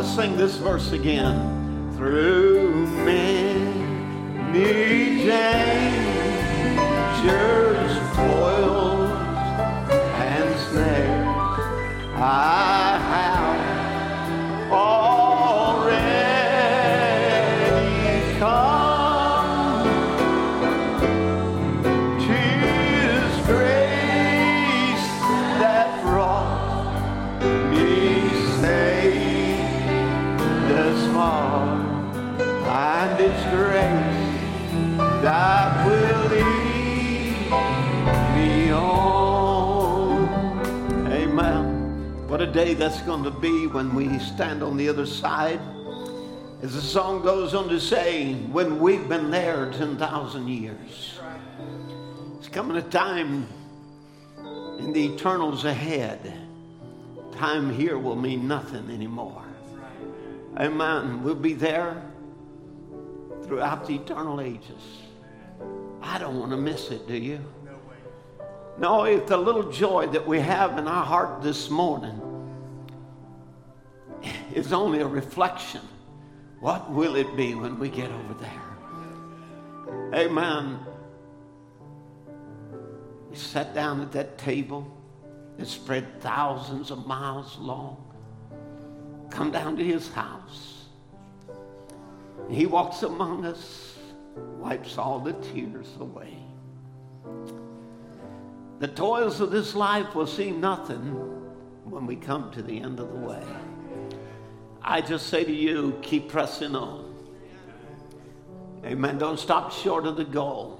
Let's sing this verse again. Through many dangers, day that's going to be when we stand on the other side. As the song goes on to say, when we've been there 10,000 years. It's coming a time in the eternals ahead. Time here will mean nothing anymore. Amen. We'll be there throughout the eternal ages. I don't want to miss it, do you? No, if the little joy that we have in our heart this morning is only a reflection, what will it be when we get over there? Amen. We sat down at that table that spread thousands of miles long. Come down to his house. He walks among us, wipes all the tears away. The toils of this life will seem nothing when we come to the end of the way. I just say to you, keep pressing on. Amen. Don't stop short of the goal.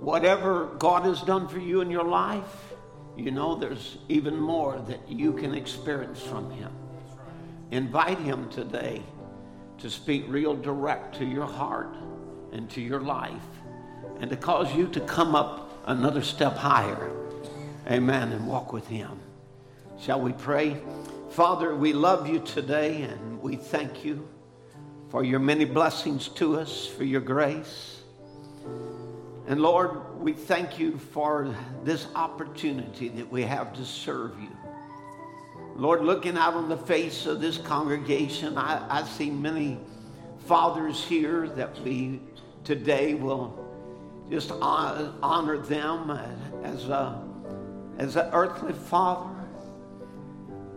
Whatever God has done for you in your life, you know there's even more that you can experience from Him. Invite Him today to speak real direct to your heart and to your life and to cause you to come up another step higher. Amen. And walk with Him. Shall we pray? Father, we love you today and we thank you for your many blessings to us, for your grace. And Lord, we thank you for this opportunity that we have to serve you. Lord, looking out on the face of this congregation, I, I see many fathers here that we today will just honor them as a as an earthly father.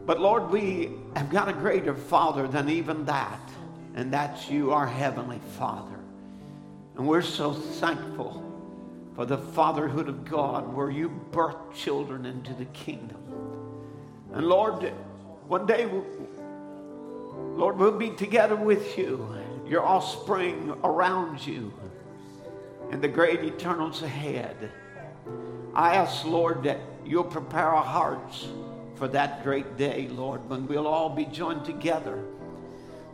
But Lord, we have got a greater father than even that, and that's you, our heavenly Father. And we're so thankful for the fatherhood of God where you birth children into the kingdom. And Lord, one day, Lord, we'll be together with you, your offspring around you, and the great eternals ahead. I ask, Lord, that you'll prepare our hearts for that great day, Lord, when we'll all be joined together.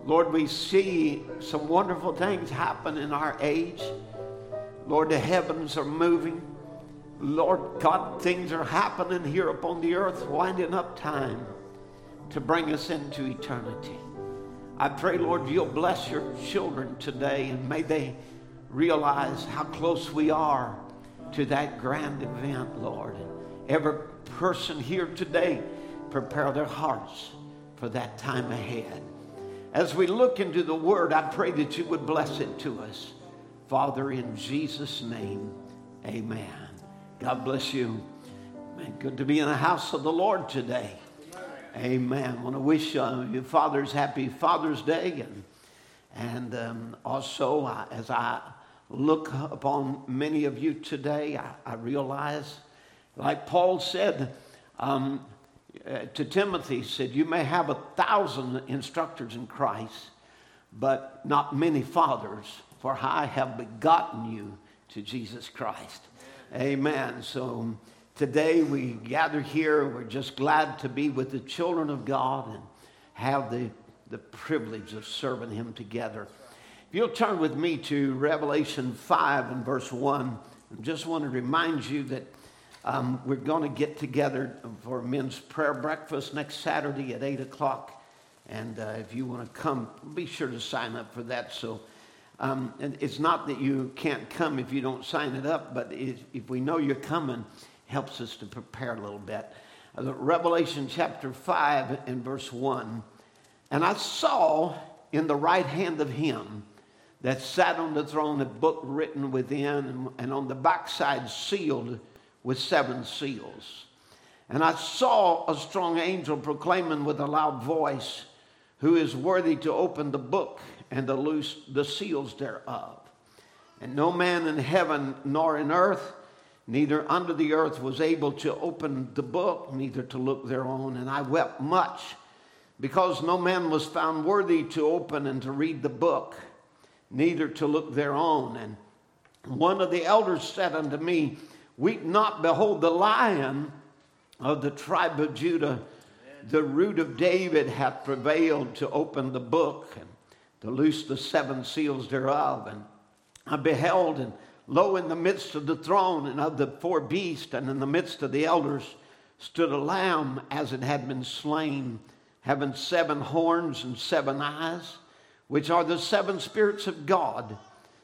Lord, we see some wonderful things happen in our age. Lord, the heavens are moving. Lord God, things are happening here upon the earth, winding up time to bring us into eternity. I pray, Lord, you'll bless your children today and may they realize how close we are to that grand event, Lord. Every person here today, prepare their hearts for that time ahead. As we look into the Word, I pray that you would bless it to us. Father, in Jesus' name, amen. God bless you. Man, good to be in the house of the Lord today. Amen. I want to wish uh, you fathers happy Father's Day. And, and um, also, uh, as I look upon many of you today, I, I realize, like Paul said um, uh, to Timothy, said, You may have a thousand instructors in Christ, but not many fathers, for I have begotten you to Jesus Christ. Amen. So today we gather here. We're just glad to be with the children of God and have the, the privilege of serving Him together. If you'll turn with me to Revelation 5 and verse 1, I just want to remind you that um, we're going to get together for men's prayer breakfast next Saturday at 8 o'clock. And uh, if you want to come, be sure to sign up for that. So um, it's not that you can't come if you don't sign it up, but if, if we know you're coming, helps us to prepare a little bit. Uh, Revelation chapter 5 and verse 1. And I saw in the right hand of him that sat on the throne a book written within, and on the backside sealed with seven seals. And I saw a strong angel proclaiming with a loud voice, Who is worthy to open the book and to loose the seals thereof? And no man in heaven nor in earth, neither under the earth, was able to open the book, neither to look thereon. And I wept much, because no man was found worthy to open and to read the book, neither to look thereon. And one of the elders said unto me, Weep not, behold, the lion of the tribe of Judah, the root of David, hath prevailed to open the book and to loose the seven seals thereof. And I beheld, and lo, in the midst of the throne and of the four beasts, and in the midst of the elders, stood a lamb as it had been slain, having seven horns and seven eyes, which are the seven spirits of God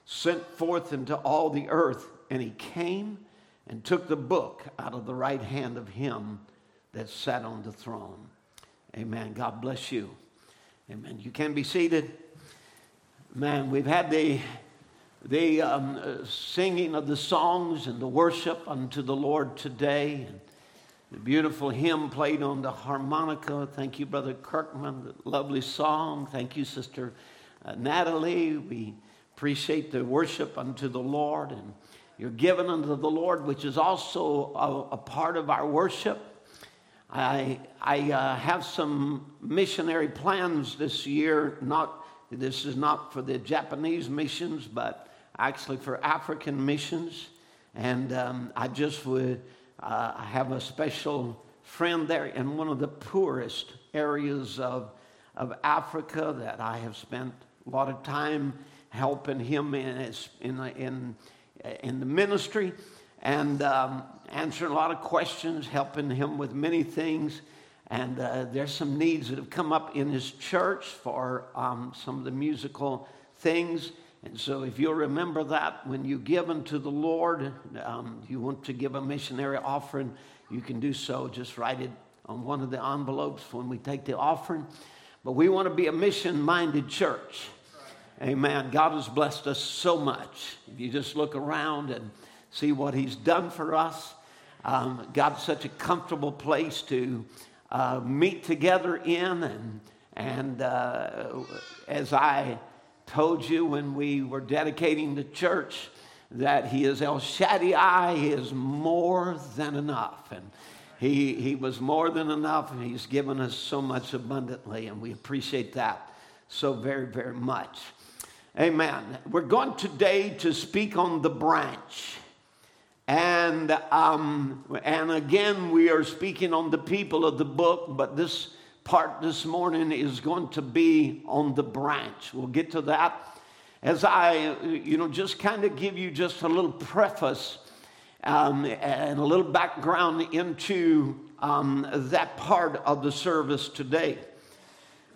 sent forth into all the earth. And he came and took the book out of the right hand of him that sat on the throne. Amen. God bless you. Amen. You can be seated. Man, we've had the, the um, uh, singing of the songs and the worship unto the Lord today. The beautiful hymn played on the harmonica. Thank you, Brother Kirkman. Lovely song. Thank you, Sister uh, Natalie. We appreciate the worship unto the Lord. And you're given unto the Lord, which is also a, a part of our worship. I, I uh, have some missionary plans this year. Not this is not for the Japanese missions, but actually for African missions. And um, I just would uh, have a special friend there in one of the poorest areas of, of Africa that I have spent a lot of time helping him in, in, in in the ministry and um, answering a lot of questions, helping him with many things. And uh, there's some needs that have come up in his church for um, some of the musical things. And so, if you'll remember that when you give unto the Lord, um, you want to give a missionary offering, you can do so. Just write it on one of the envelopes when we take the offering. But we want to be a mission minded church. Amen. God has blessed us so much. If you just look around and see what He's done for us, um, God's such a comfortable place to uh, meet together in. And, and uh, as I told you when we were dedicating the church, that He is El Shaddai, He is more than enough. And he, he was more than enough, and He's given us so much abundantly, and we appreciate that so very, very much. Amen. We're going today to speak on the branch. And, um, and again, we are speaking on the people of the book, but this part this morning is going to be on the branch. We'll get to that as I, you know, just kind of give you just a little preface um, and a little background into um, that part of the service today.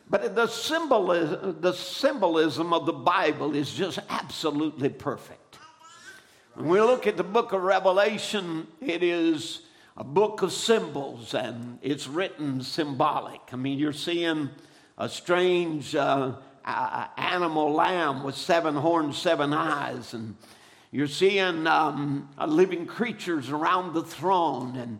But the symbolism, the symbolism of the Bible is just absolutely perfect. When we look at the book of Revelation, it is a book of symbols and it's written symbolic. I mean, you're seeing a strange uh, animal lamb with seven horns, seven eyes, and you're seeing um, living creatures around the throne and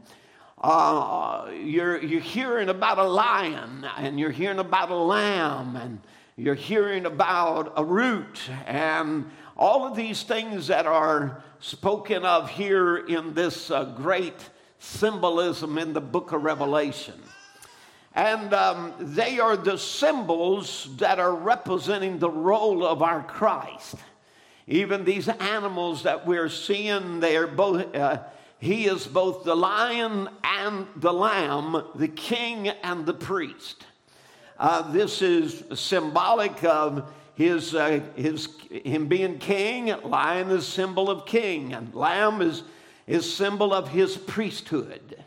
uh, you're, you're hearing about a lion and you're hearing about a lamb and you're hearing about a root and all of these things that are spoken of here in this uh, great symbolism in the book of Revelation. And um, they are the symbols that are representing the role of our Christ. Even these animals that we're seeing, they are both. Uh, he is both the lion and the lamb, the king and the priest. Uh, this is symbolic of his, uh, his, him being king. Lion is symbol of king, and lamb is, is symbol of his priesthood.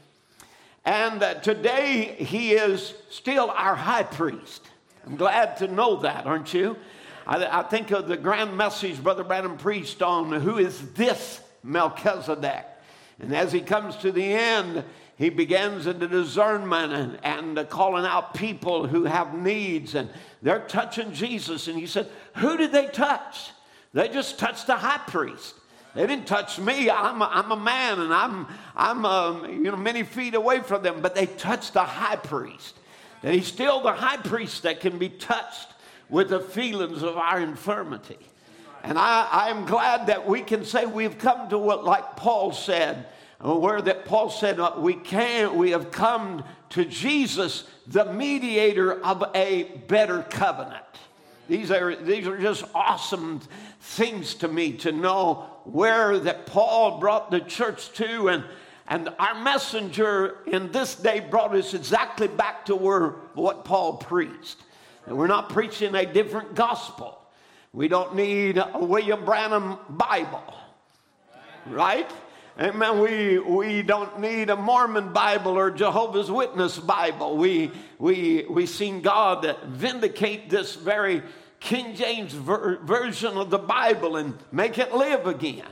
And uh, today he is still our high priest. I'm glad to know that, aren't you? I, I think of the grand message Brother Branham preached on who is this Melchizedek. And as he comes to the end, he begins into discernment and, and uh, calling out people who have needs. And they're touching Jesus. And he said, Who did they touch? They just touched the high priest. They didn't touch me. I'm a, I'm a man and I'm, I'm um, you know, many feet away from them, but they touched the high priest. And he's still the high priest that can be touched with the feelings of our infirmity. And I, I'm glad that we can say we've come to what, like Paul said, where that Paul said, uh, we can, we have come to Jesus, the mediator of a better covenant. These are, these are just awesome things to me to know where that Paul brought the church to and and our messenger in this day brought us exactly back to where what Paul preached. And we're not preaching a different gospel. We don't need a William Branham Bible. Right? Amen. We, we don't need a Mormon Bible or Jehovah's Witness Bible. We, we, we seen God vindicate this very King James ver- version of the Bible and make it live again.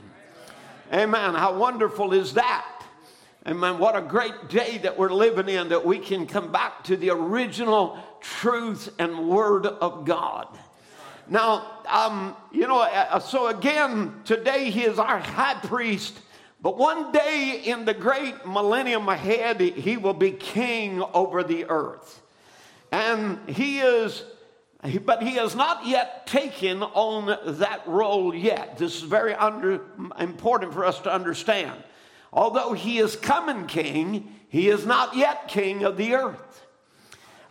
Amen. How wonderful is that? Amen. What a great day that we're living in that we can come back to the original truth and word of God. Now, um, you know, uh, uh, so again, today he is our high priest, but one day in the great millennium ahead, he will be king over the earth. And he is but he has not yet taken on that role yet. This is very under, important for us to understand. Although he is coming king, he is not yet king of the earth.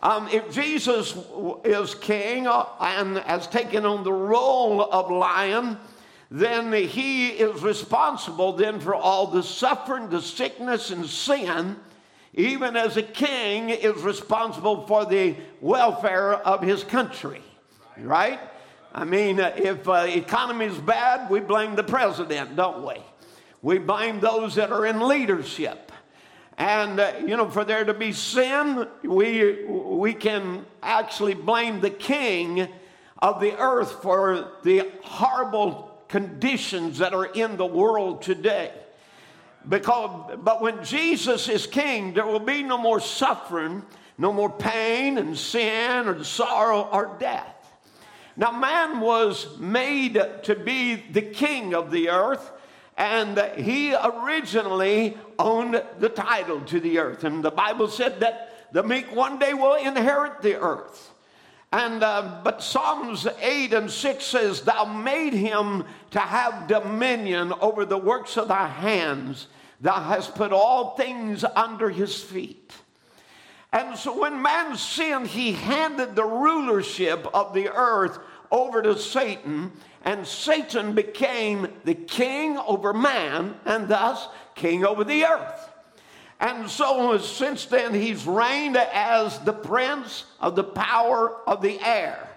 Um, if Jesus is king uh, and has taken on the role of lion, then he is responsible then for all the suffering, the sickness, and sin even as a king is responsible for the welfare of his country, right? I mean, uh, if uh, economy is bad, we blame the president, don't we? We blame those that are in leadership. And, uh, you know, for there to be sin, we, we can actually blame the king of the earth for the horrible conditions that are in the world today. Because, but when Jesus is king, there will be no more suffering, no more pain and sin or sorrow or death. Now, man was made to be the king of the earth, and he originally owned the title to the earth. And the Bible said that the meek one day will inherit the earth. And uh, but Psalms 8 and 6 says, Thou made him to have dominion over the works of thy hands. Thou hast put all things under his feet. And so when man sinned, he handed the rulership of the earth over to Satan, and Satan became the king over man and thus king over the earth. And so since then, he's reigned as the prince of the power of the air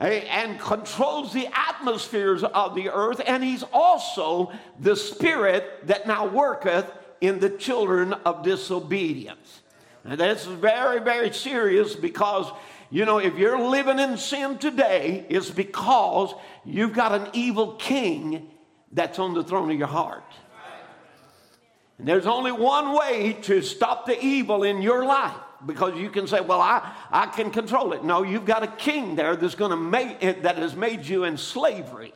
eh, and controls the atmospheres of the earth, and he's also the spirit that now worketh in the children of disobedience. And this is very, very serious because, you know, if you're living in sin today, it's because you've got an evil king that's on the throne of your heart. And there's only one way to stop the evil in your life because you can say, well, I, I can control it. No, you've got a king there that's going to make it, that has made you in slavery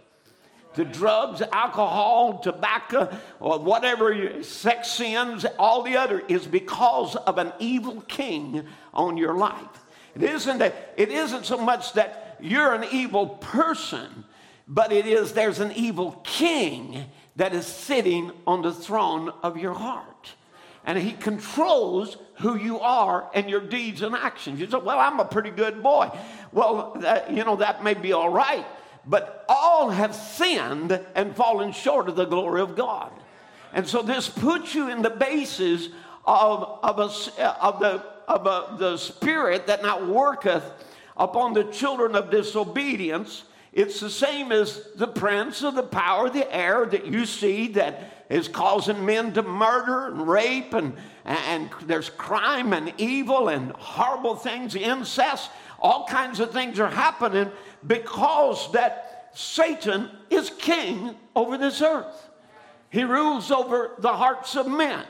to drugs, alcohol, tobacco, or whatever, sex sins, all the other is because of an evil king on your life. It isn't, that, it isn't so much that you're an evil person, but it is there's an evil king that is sitting on the throne of your heart and he controls who you are and your deeds and actions. You say, Well, I'm a pretty good boy. Well, that, you know, that may be all right, but all have sinned and fallen short of the glory of God. And so this puts you in the basis of, of, a, of, the, of a, the spirit that now worketh upon the children of disobedience. It's the same as the prince of the power of the air that you see that is causing men to murder and rape, and, and there's crime and evil and horrible things, incest, all kinds of things are happening because that Satan is king over this earth. He rules over the hearts of men.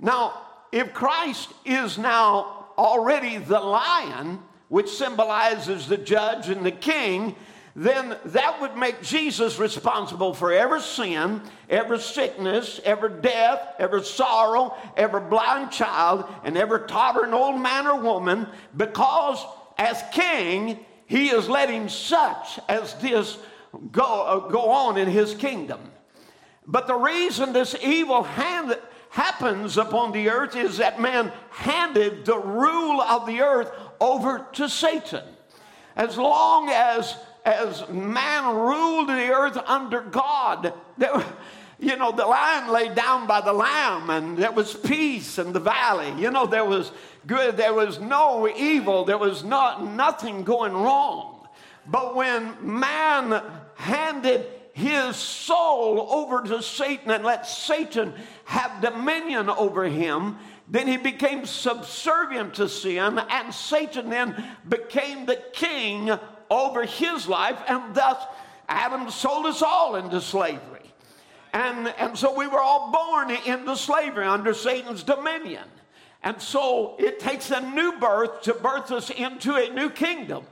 Now, if Christ is now already the lion, which symbolizes the judge and the king, then that would make Jesus responsible for every sin, every sickness, every death, every sorrow, every blind child, and every tottering old man or woman, because as king, he is letting such as this go, uh, go on in his kingdom. But the reason this evil hand happens upon the earth is that man handed the rule of the earth over to Satan. As long as as man ruled the earth under God, there, you know, the lion lay down by the lamb, and there was peace in the valley. You know, there was good, there was no evil, there was not nothing going wrong. But when man handed his soul over to Satan and let Satan have dominion over him, then he became subservient to sin, and Satan then became the king over his life, and thus Adam sold us all into slavery. And, and so we were all born into slavery under Satan's dominion. And so it takes a new birth to birth us into a new kingdom.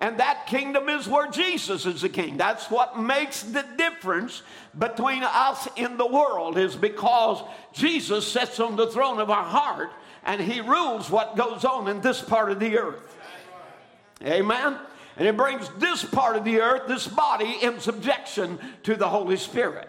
And that kingdom is where Jesus is the king. That's what makes the difference between us in the world, is because Jesus sits on the throne of our heart and he rules what goes on in this part of the earth. Amen. And it brings this part of the earth, this body, in subjection to the Holy Spirit.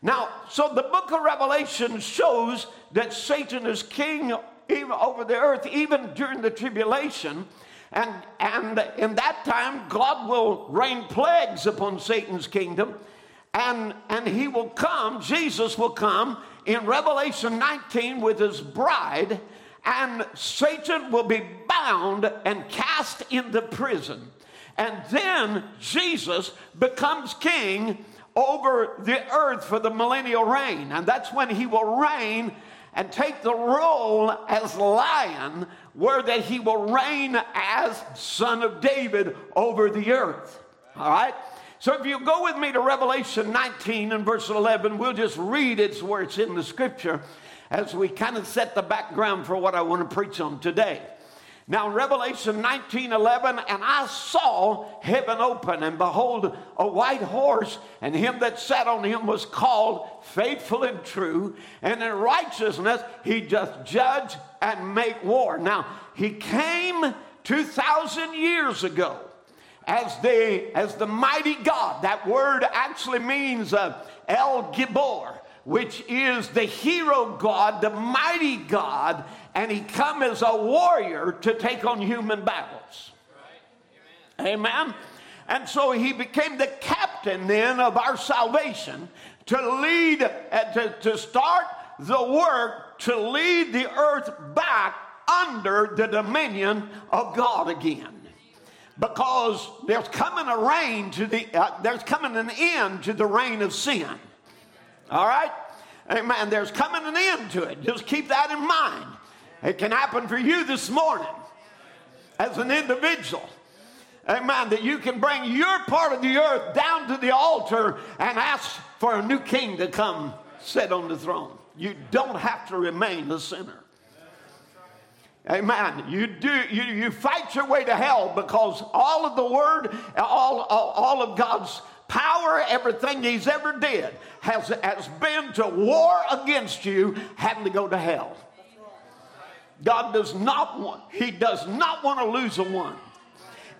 Now, so the book of Revelation shows that Satan is king even over the earth, even during the tribulation. And, and in that time, God will rain plagues upon Satan's kingdom. And, and he will come, Jesus will come in Revelation 19 with his bride, and Satan will be bound and cast into prison. And then Jesus becomes king over the earth for the millennial reign. And that's when he will reign and take the role as lion, where that he will reign as son of David over the earth. All right? So if you go with me to Revelation 19 and verse 11, we'll just read it where it's in the scripture as we kind of set the background for what I want to preach on today. Now, Revelation 19 11, and I saw heaven open, and behold, a white horse, and him that sat on him was called faithful and true, and in righteousness he doth judge and make war. Now, he came 2,000 years ago as the, as the mighty God. That word actually means uh, El Gibor, which is the hero God, the mighty God and he come as a warrior to take on human battles. Right. Amen. Amen. And so he became the captain then of our salvation to lead, uh, to, to start the work to lead the earth back under the dominion of God again. Because there's coming a reign to the, uh, there's coming an end to the reign of sin. All right? Amen. There's coming an end to it. Just keep that in mind. It can happen for you this morning as an individual. Amen. That you can bring your part of the earth down to the altar and ask for a new king to come sit on the throne. You don't have to remain a sinner. Amen. You do you, you fight your way to hell because all of the word, all, all, all of God's power, everything he's ever did has, has been to war against you having to go to hell. God does not want, He does not want to lose a one.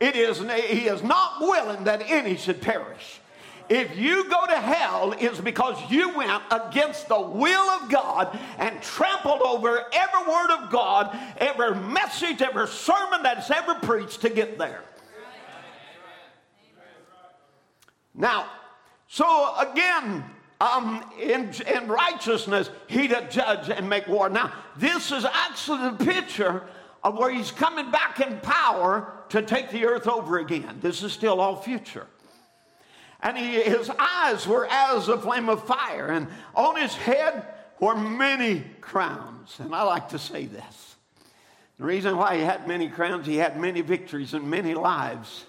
It is, He is not willing that any should perish. If you go to hell, it's because you went against the will of God and trampled over every word of God, every message, every sermon that's ever preached to get there. Now, so again, um, in, in righteousness, he to judge and make war. Now, this is actually the picture of where he's coming back in power to take the earth over again. This is still all future. And he, his eyes were as a flame of fire, and on his head were many crowns. And I like to say this the reason why he had many crowns, he had many victories and many lives.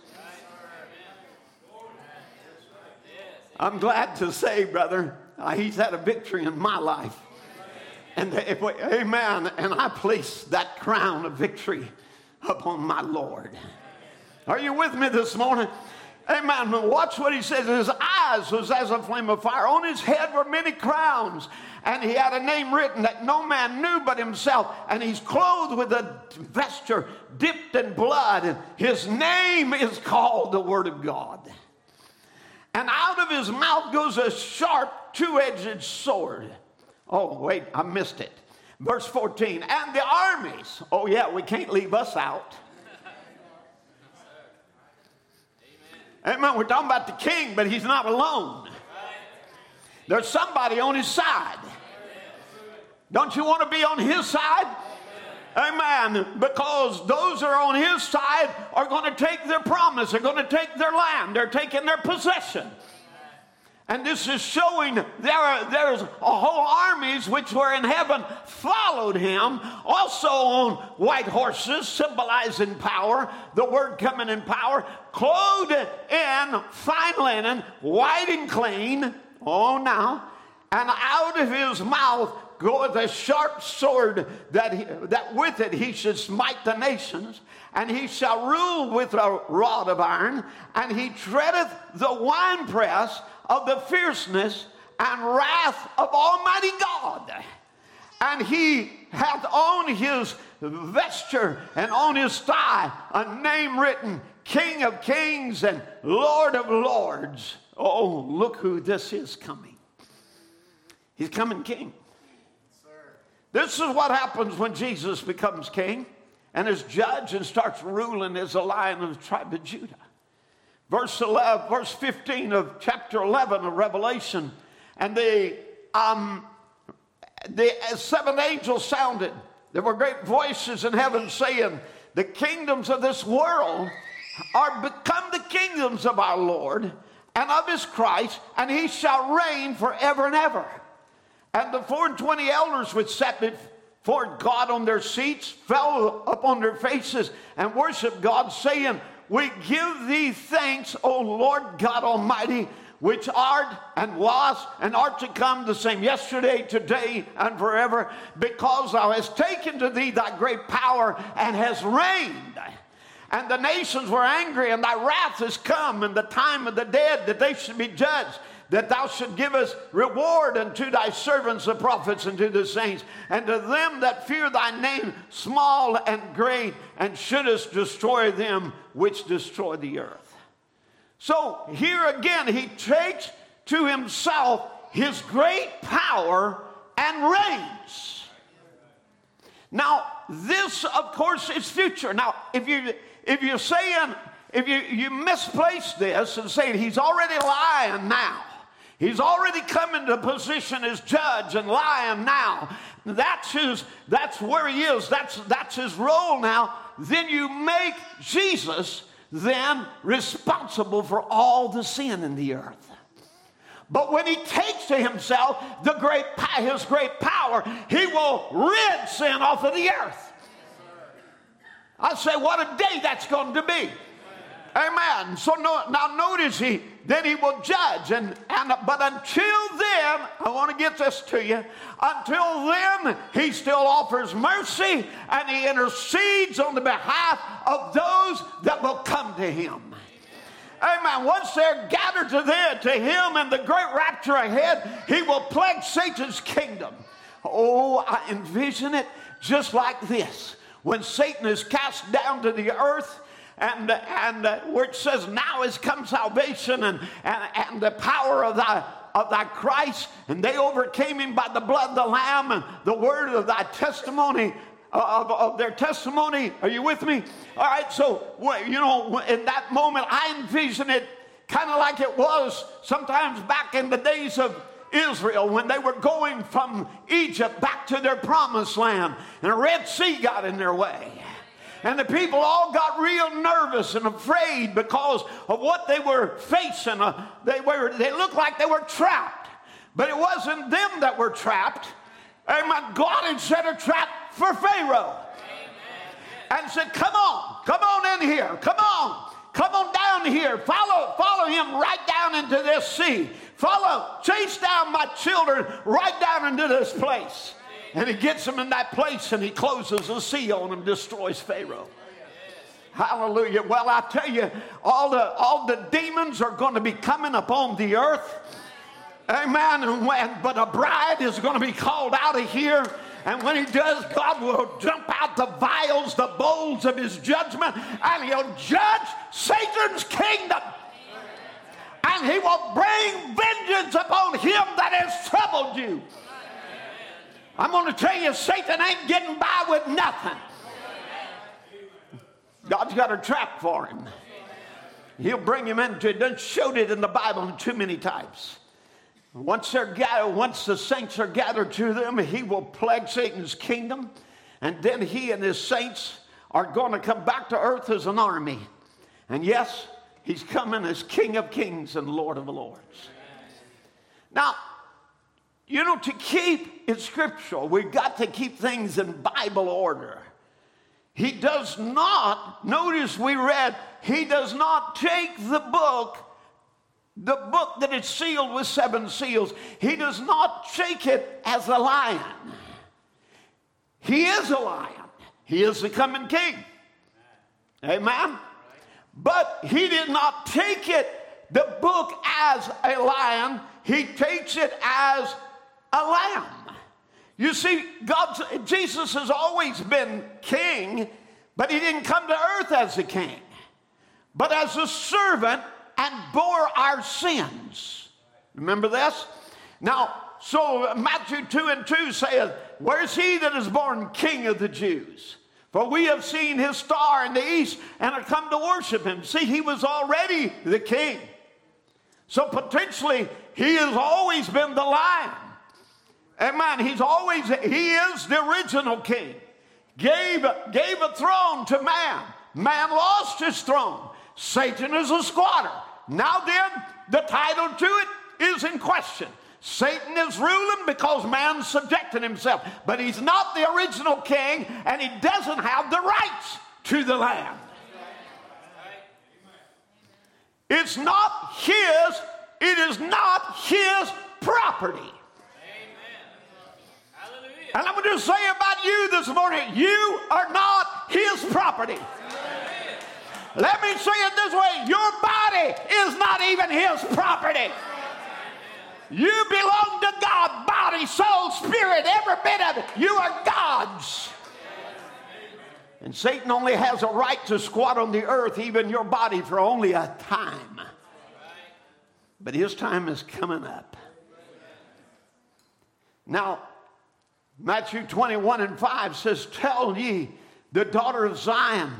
I'm glad to say, brother, Uh, he's had a victory in my life. And if we, amen. And I place that crown of victory upon my Lord. Are you with me this morning? Amen. Watch what he says. His eyes was as a flame of fire. On his head were many crowns. And he had a name written that no man knew but himself. And he's clothed with a vesture dipped in blood. And his name is called the Word of God. And out of his mouth goes a sharp, two edged sword. Oh, wait, I missed it. Verse 14. And the armies. Oh, yeah, we can't leave us out. Amen. We're talking about the king, but he's not alone. There's somebody on his side. Don't you want to be on his side? Amen. Because those are on his side are going to take their promise, they're going to take their land, they're taking their possession. And this is showing there are, there's a whole armies which were in heaven followed him, also on white horses, symbolizing power, the word coming in power, clothed in fine linen, white and clean. Oh, now. And out of his mouth goeth a sharp sword that, he, that with it he should smite the nations, and he shall rule with a rod of iron, and he treadeth the winepress of the fierceness and wrath of Almighty God. And he hath on his vesture and on his thigh a name written King of Kings and Lord of Lords. Oh, look who this is coming. He's coming king. This is what happens when Jesus becomes king and is judge and starts ruling as a lion of the tribe of Judah. Verse 11, verse 15 of chapter 11 of Revelation, and the um, the seven angels sounded. There were great voices in heaven saying, "The kingdoms of this world are become the kingdoms of our Lord and of His Christ, and He shall reign forever and ever." And the four and twenty elders which sat before God on their seats fell upon their faces and worshiped God, saying, We give thee thanks, O Lord God Almighty, which art and was and art to come the same yesterday, today, and forever, because thou hast taken to thee thy great power and hast reigned. And the nations were angry, and thy wrath is come, and the time of the dead that they should be judged that thou should give us reward unto thy servants, the prophets, and to the saints, and to them that fear thy name, small and great, and shouldest destroy them which destroy the earth. So here again, he takes to himself his great power and reigns. Now, this, of course, is future. Now, if you if you're saying if you, you misplace this and say he's already lying now, He's already come into position as judge and lion now. That's his, that's where he is. That's, that's his role now. Then you make Jesus then responsible for all the sin in the earth. But when he takes to himself the great, his great power, he will rid sin off of the earth. I say, what a day that's going to be. Amen. So no, now notice he then he will judge. And, and but until then, I want to get this to you. Until then, he still offers mercy and he intercedes on the behalf of those that will come to him. Amen. Once they're gathered to there to him and the great rapture ahead, he will plague Satan's kingdom. Oh, I envision it just like this. When Satan is cast down to the earth, and, and uh, it says, Now is come salvation and, and, and the power of thy, of thy Christ, and they overcame him by the blood of the Lamb and the word of thy testimony. Of, of their testimony. Are you with me? All right, so, you know, in that moment, I envision it kind of like it was sometimes back in the days of Israel when they were going from Egypt back to their promised land, and a Red Sea got in their way. And the people all got real nervous and afraid because of what they were facing. Uh, they, were, they looked like they were trapped. But it wasn't them that were trapped. Amen. God had set a trap for Pharaoh. And said, Come on, come on in here, come on, come on down here, follow, follow him right down into this sea. follow, chase down my children right down into this place. And he gets them in that place and he closes the sea on them, destroys Pharaoh. Hallelujah. Well, I tell you, all the, all the demons are going to be coming upon the earth. Amen. When, but a bride is going to be called out of here. And when he does, God will jump out the vials, the bowls of his judgment, and he'll judge Satan's kingdom. And he will bring vengeance upon him that has troubled you. I'm going to tell you, Satan ain't getting by with nothing. God's got a trap for him. He'll bring him into it. Done showed it in the Bible too many times. Once they're gathered, once the saints are gathered to them, he will plague Satan's kingdom, and then he and his saints are going to come back to earth as an army. And yes, he's coming as King of Kings and Lord of Lords. Now, you know, to keep it scriptural, we've got to keep things in Bible order. He does not, notice we read, he does not take the book, the book that is sealed with seven seals, he does not take it as a lion. He is a lion, he is the coming king. Amen. But he did not take it, the book, as a lion, he takes it as a lamb. You see, God's, Jesus has always been king, but he didn't come to earth as a king, but as a servant and bore our sins. Remember this? Now, so Matthew 2 and 2 says, Where's he that is born king of the Jews? For we have seen his star in the east and have come to worship him. See, he was already the king. So potentially, he has always been the lion. Amen. He's always, he is the original king. Gave, gave a throne to man. Man lost his throne. Satan is a squatter. Now then, the title to it is in question. Satan is ruling because man subjected himself, but he's not the original king and he doesn't have the rights to the land. It's not his, it is not his property. And I'm going to say about you this morning you are not his property. Let me say it this way your body is not even his property. You belong to God, body, soul, spirit, every bit of it. You are God's. And Satan only has a right to squat on the earth, even your body, for only a time. But his time is coming up. Now, Matthew 21 and 5 says, Tell ye the daughter of Zion,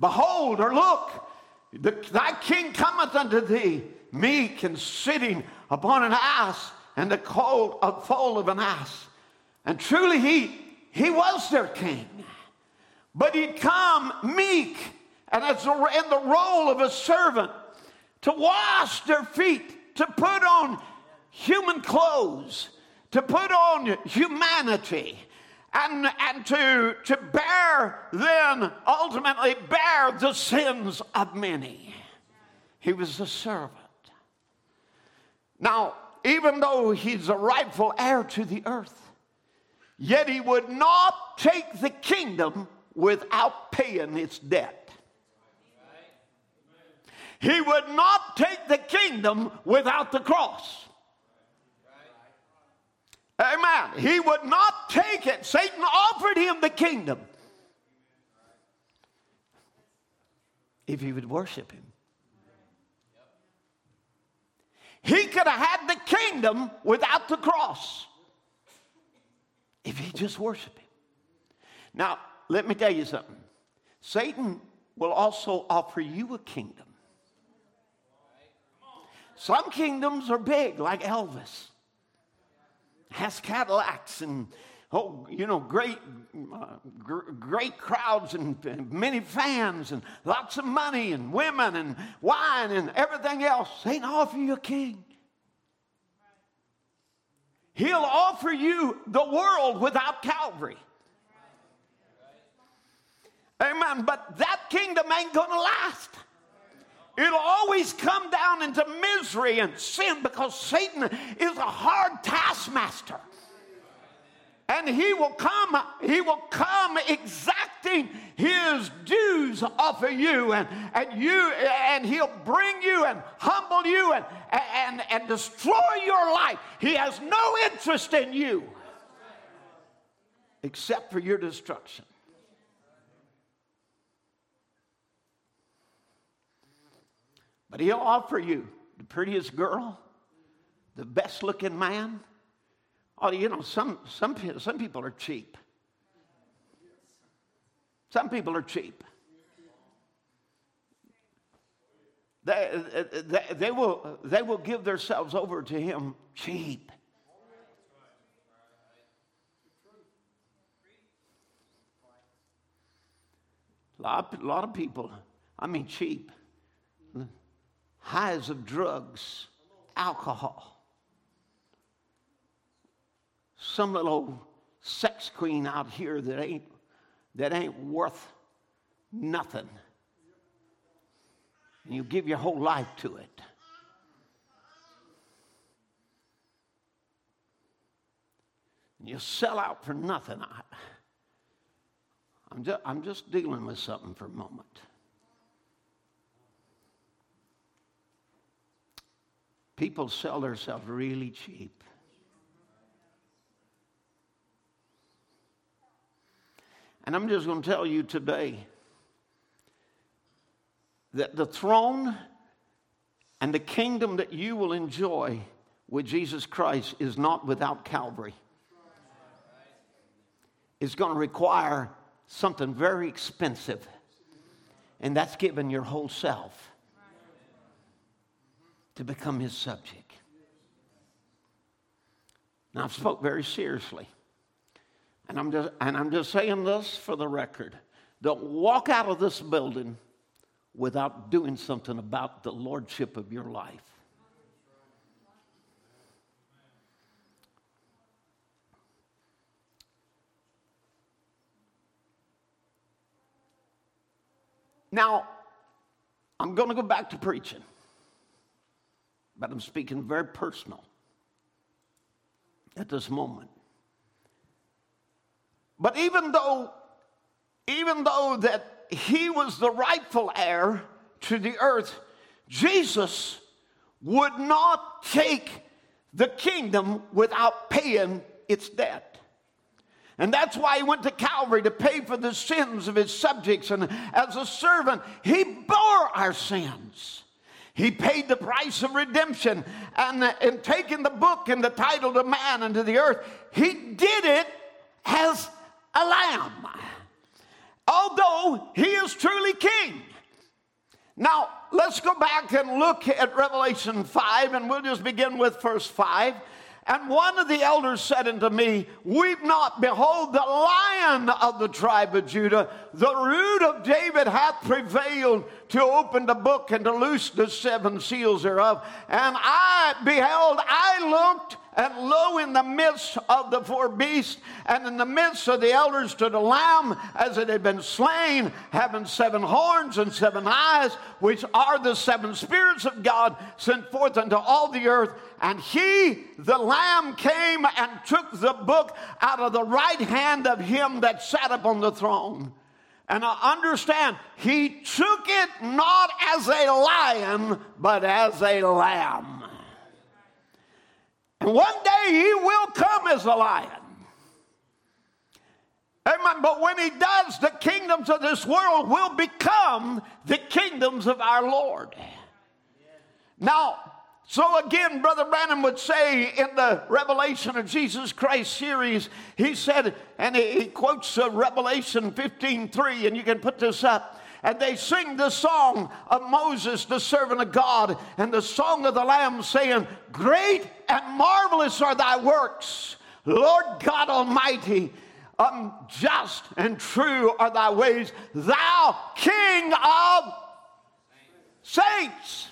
behold or look, the, thy king cometh unto thee, meek and sitting upon an ass and the colt, a foal of an ass. And truly he, he was their king. But he'd come meek and as a, in the role of a servant to wash their feet, to put on human clothes, to put on humanity and, and to, to bear, then ultimately bear the sins of many. He was a servant. Now, even though he's a rightful heir to the earth, yet he would not take the kingdom without paying its debt. He would not take the kingdom without the cross. Amen. He would not take it. Satan offered him the kingdom if he would worship him. He could have had the kingdom without the cross if he just worshiped him. Now, let me tell you something. Satan will also offer you a kingdom. Some kingdoms are big, like Elvis has Cadillacs and oh, you know, great, uh, gr- great crowds and, and, many fans and lots of money and women and wine and everything else. Ain't offer you a king. He'll offer you the world without Calvary. Amen. But that kingdom ain't going to last. It'll always come down into misery and sin because Satan is a hard taskmaster. And he will come, he will come exacting his dues off of you, and, and you and he'll bring you and humble you and, and, and destroy your life. He has no interest in you except for your destruction. But he'll offer you the prettiest girl, the best looking man. Oh, you know, some, some, some people are cheap. Some people are cheap. They, they, they, will, they will give themselves over to him cheap. A lot, a lot of people, I mean cheap, highs of drugs, alcohol. Some little sex queen out here that ain't, that ain't worth nothing. And you give your whole life to it. And you sell out for nothing. I, I'm just, I'm just dealing with something for a moment. People sell themselves really cheap. And I'm just going to tell you today that the throne and the kingdom that you will enjoy with Jesus Christ is not without Calvary. It's going to require something very expensive, and that's giving your whole self to become his subject. Now, I've spoke very seriously. And I'm just, and I'm just saying this for the record. Don't walk out of this building without doing something about the lordship of your life. Now, I'm going to go back to preaching but I'm speaking very personal at this moment. But even though, even though that he was the rightful heir to the earth, Jesus would not take the kingdom without paying its debt. And that's why he went to Calvary to pay for the sins of his subjects. And as a servant, he bore our sins. He paid the price of redemption. And in taking the book and the title to man and to the earth, he did it as a lamb. Although he is truly king. Now, let's go back and look at Revelation 5, and we'll just begin with verse 5. And one of the elders said unto me, Weep not, behold, the lion of the tribe of Judah, the root of David, hath prevailed to open the book and to loose the seven seals thereof. And I beheld, I looked, and lo, in the midst of the four beasts, and in the midst of the elders stood a lamb as it had been slain, having seven horns and seven eyes, which are the seven spirits of God sent forth unto all the earth. And he, the lamb, came and took the book out of the right hand of him that sat upon the throne. And I understand, he took it not as a lion, but as a lamb. And one day he will come as a lion. Amen. But when he does, the kingdoms of this world will become the kingdoms of our Lord. Now, so again, Brother Branham would say in the Revelation of Jesus Christ series, he said, and he quotes uh, Revelation 15:3, and you can put this up. And they sing the song of Moses, the servant of God, and the song of the Lamb, saying, Great and marvelous are thy works, Lord God Almighty. Um, just and true are thy ways, thou King of saints.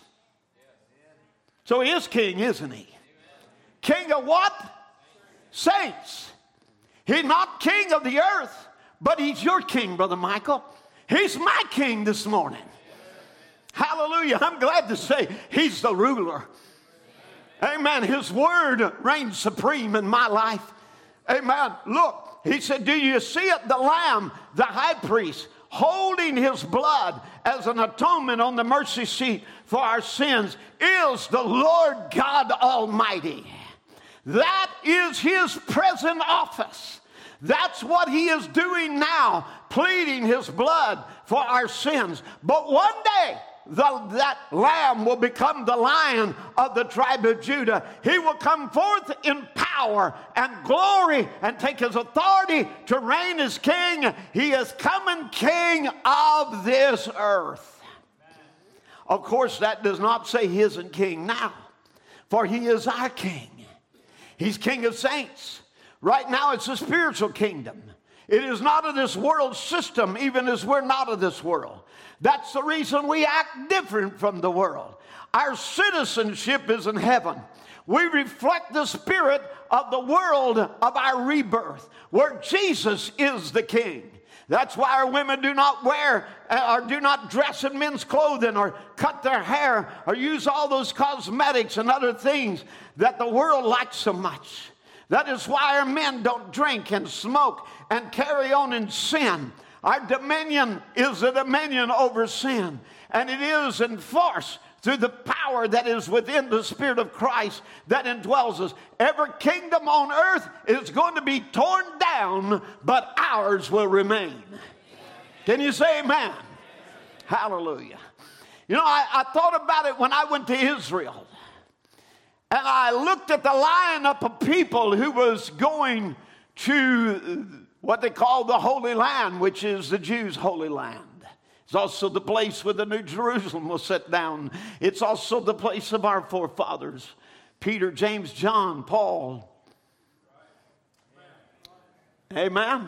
So he is king, isn't he? King of what? Saints. He's not king of the earth, but he's your king, Brother Michael. He's my king this morning. Hallelujah. I'm glad to say he's the ruler. Amen. His word reigns supreme in my life. Amen. Look, he said, Do you see it? The lamb, the high priest, holding his blood as an atonement on the mercy seat for our sins, is the Lord God Almighty. That is his present office. That's what he is doing now, pleading his blood for our sins. But one day, the, that lamb will become the lion of the tribe of Judah. He will come forth in power and glory and take his authority to reign as king. He is coming king of this earth. Of course, that does not say he isn't king now, for he is our king. He's king of saints. Right now, it's a spiritual kingdom. It is not of this world system, even as we're not of this world. That's the reason we act different from the world. Our citizenship is in heaven. We reflect the spirit of the world of our rebirth, where Jesus is the king. That's why our women do not wear uh, or do not dress in men's clothing or cut their hair or use all those cosmetics and other things that the world likes so much. That is why our men don't drink and smoke and carry on in sin. Our dominion is a dominion over sin, and it is enforced through the power that is within the Spirit of Christ that indwells us. Every kingdom on earth is going to be torn down, but ours will remain. Can you say amen? Hallelujah. You know, I, I thought about it when I went to Israel. And I looked at the lineup of people who was going to what they call the Holy Land, which is the Jews' holy land. It's also the place where the New Jerusalem was set down. It's also the place of our forefathers Peter, James, John, Paul. Amen.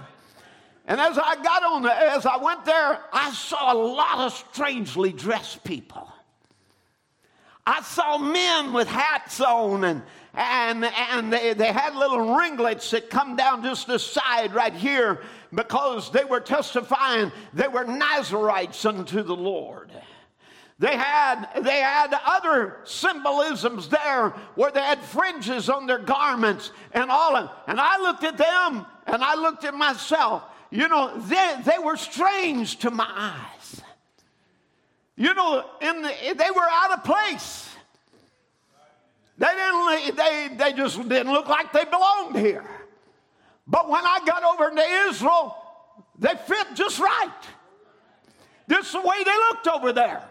And as I got on, as I went there, I saw a lot of strangely dressed people. I saw men with hats on and and, and they, they had little ringlets that come down just the side right here because they were testifying they were Nazarites unto the Lord. They had, they had other symbolisms there where they had fringes on their garments and all of And I looked at them and I looked at myself. You know, they, they were strange to my eyes. You know, in the, they were out of place. They didn't, they, they just didn't look like they belonged here. But when I got over into Israel, they fit just right. This is the way they looked over there.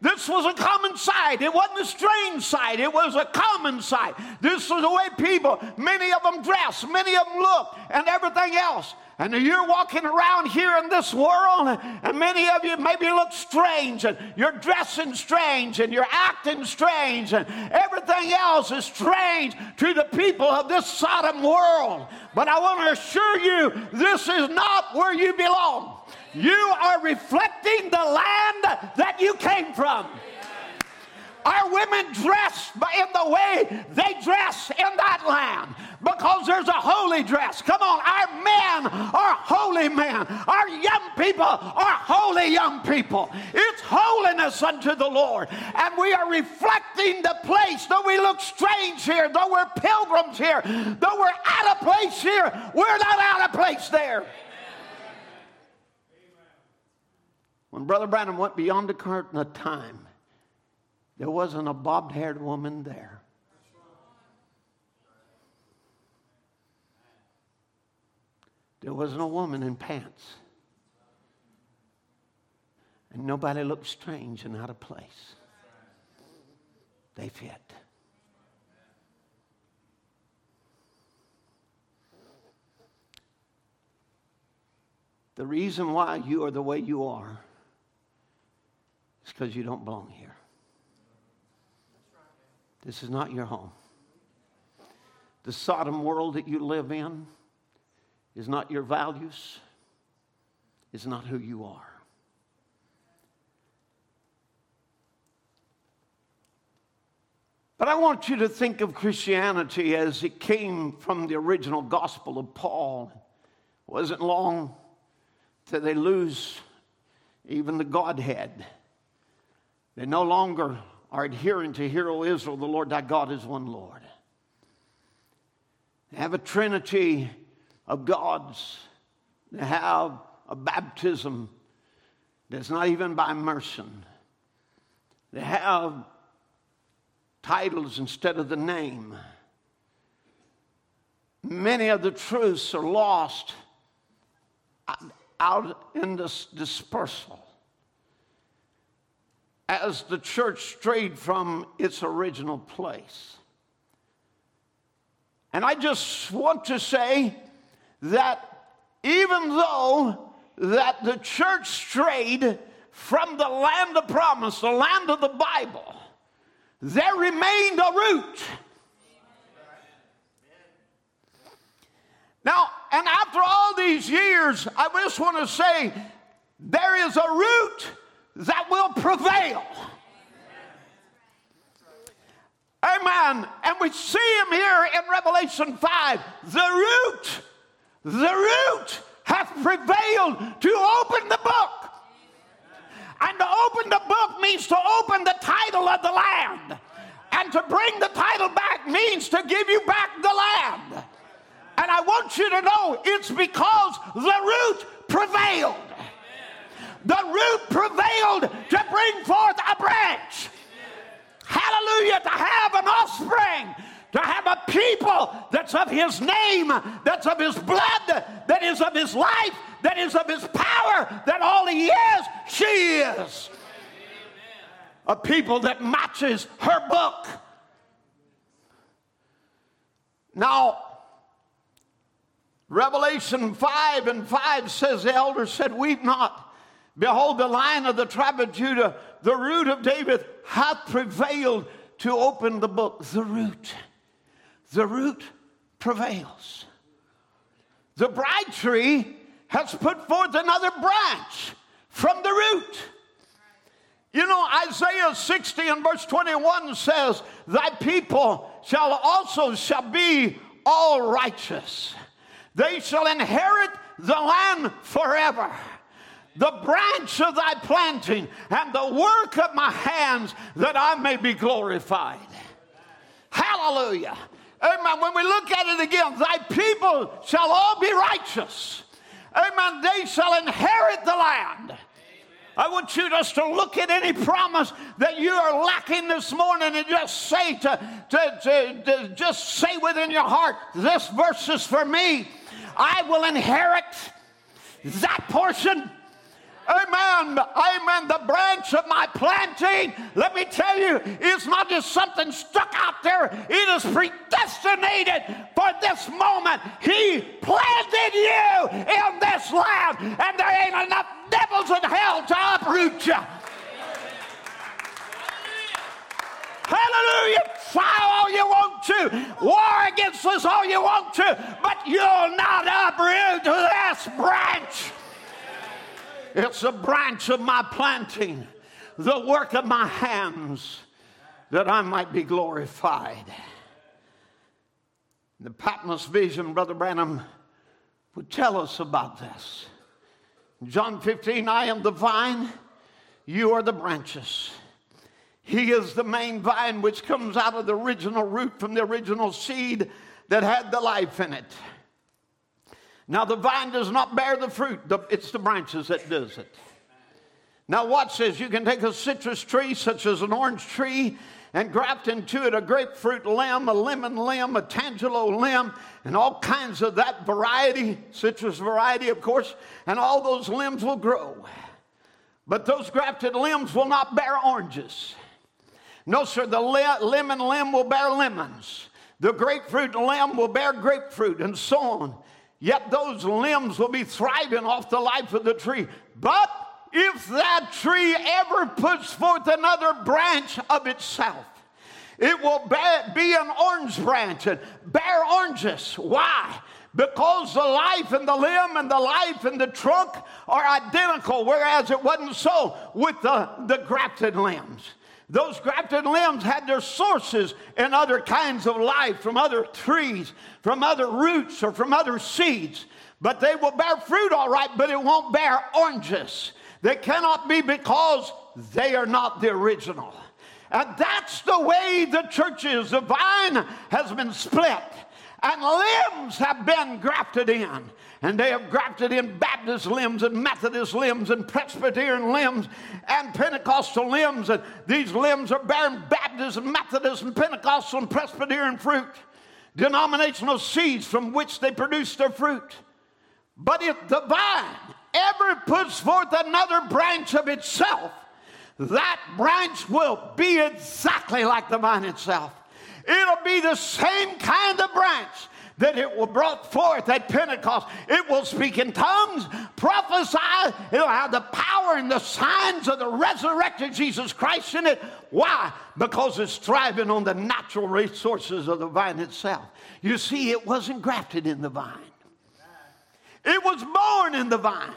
This was a common sight. It wasn't a strange sight. It was a common sight. This was the way people, many of them dressed, many of them looked, and everything else. And you're walking around here in this world, and many of you maybe look strange, and you're dressing strange, and you're acting strange, and everything else is strange to the people of this Sodom world. But I want to assure you, this is not where you belong. You are reflecting the land that you came from. Our women dress in the way they dress in that land because there's a holy dress. Come on, our men are holy men. Our young people are holy young people. It's holiness unto the Lord. And we are reflecting the place, though we look strange here, though we're pilgrims here, though we're out of place here, we're not out of place there. When Brother Branham went beyond the curtain of time, there wasn't a bobbed haired woman there. There wasn't a woman in pants. And nobody looked strange and out of place. They fit. The reason why you are the way you are is because you don't belong here. This is not your home. The Sodom world that you live in is not your values, is not who you are. But I want you to think of Christianity as it came from the original gospel of Paul. It wasn't long till they lose even the Godhead. They no longer are adhering to Hear, O Israel, the Lord thy God is one Lord. They have a trinity of gods. They have a baptism that's not even by immersion. They have titles instead of the name. Many of the truths are lost out in this dispersal as the church strayed from its original place. And I just want to say that even though that the church strayed from the land of promise, the land of the Bible, there remained a root. Now, and after all these years, I just want to say there is a root that will prevail. Amen. And we see him here in Revelation 5. The root, the root hath prevailed to open the book. And to open the book means to open the title of the land. And to bring the title back means to give you back the land. And I want you to know it's because the root prevailed. The root prevailed to bring forth a branch. Hallelujah, to have an offspring, to have a people that's of his name, that's of his blood, that is of his life, that is of his power, that all he is, she is. A people that matches her book. Now, Revelation 5 and 5 says, The elder said, Weep not. Behold, the lion of the tribe of Judah, the root of David, hath prevailed to open the book. The root. The root prevails. The bride tree has put forth another branch from the root. You know, Isaiah 60 and verse 21 says, Thy people shall also shall be all righteous. They shall inherit the land forever the branch of thy planting and the work of my hands that I may be glorified. Hallelujah. Amen. When we look at it again, thy people shall all be righteous. Amen. They shall inherit the land. I want you just to look at any promise that you are lacking this morning and just say to, to, to, to just say within your heart, this verse is for me. I will inherit that portion Amen. Amen. The branch of my planting, let me tell you, is not just something stuck out there. It is predestinated for this moment. He planted you in this land, and there ain't enough devils in hell to uproot you. Hallelujah. Try all you want to. War against us all you want to. But you'll not uproot this branch. It's a branch of my planting, the work of my hands, that I might be glorified. The Patmos vision, Brother Branham would tell us about this. John 15, I am the vine, you are the branches. He is the main vine which comes out of the original root from the original seed that had the life in it. Now, the vine does not bear the fruit, it's the branches that does it. Now, watch this. You can take a citrus tree, such as an orange tree, and graft into it a grapefruit limb, a lemon limb, a tangelo limb, and all kinds of that variety, citrus variety, of course, and all those limbs will grow. But those grafted limbs will not bear oranges. No, sir, the lemon limb will bear lemons. The grapefruit limb will bear grapefruit, and so on. Yet those limbs will be thriving off the life of the tree. But if that tree ever puts forth another branch of itself, it will be an orange branch and bear oranges. Why? Because the life and the limb and the life and the trunk are identical, whereas it wasn't so with the, the grafted limbs. Those grafted limbs had their sources in other kinds of life from other trees, from other roots, or from other seeds. But they will bear fruit all right, but it won't bear oranges. They cannot be because they are not the original. And that's the way the church is. The vine has been split, and limbs have been grafted in. And they have grafted in Baptist limbs and Methodist limbs and Presbyterian limbs and Pentecostal limbs. And these limbs are bearing Baptist and Methodist and Pentecostal and Presbyterian fruit, denominational seeds from which they produce their fruit. But if the vine ever puts forth another branch of itself, that branch will be exactly like the vine itself. It'll be the same kind of branch that it will brought forth at Pentecost. It will speak in tongues, prophesy. It'll have the power and the signs of the resurrected Jesus Christ in it. Why? Because it's thriving on the natural resources of the vine itself. You see, it wasn't grafted in the vine. It was born in the vine.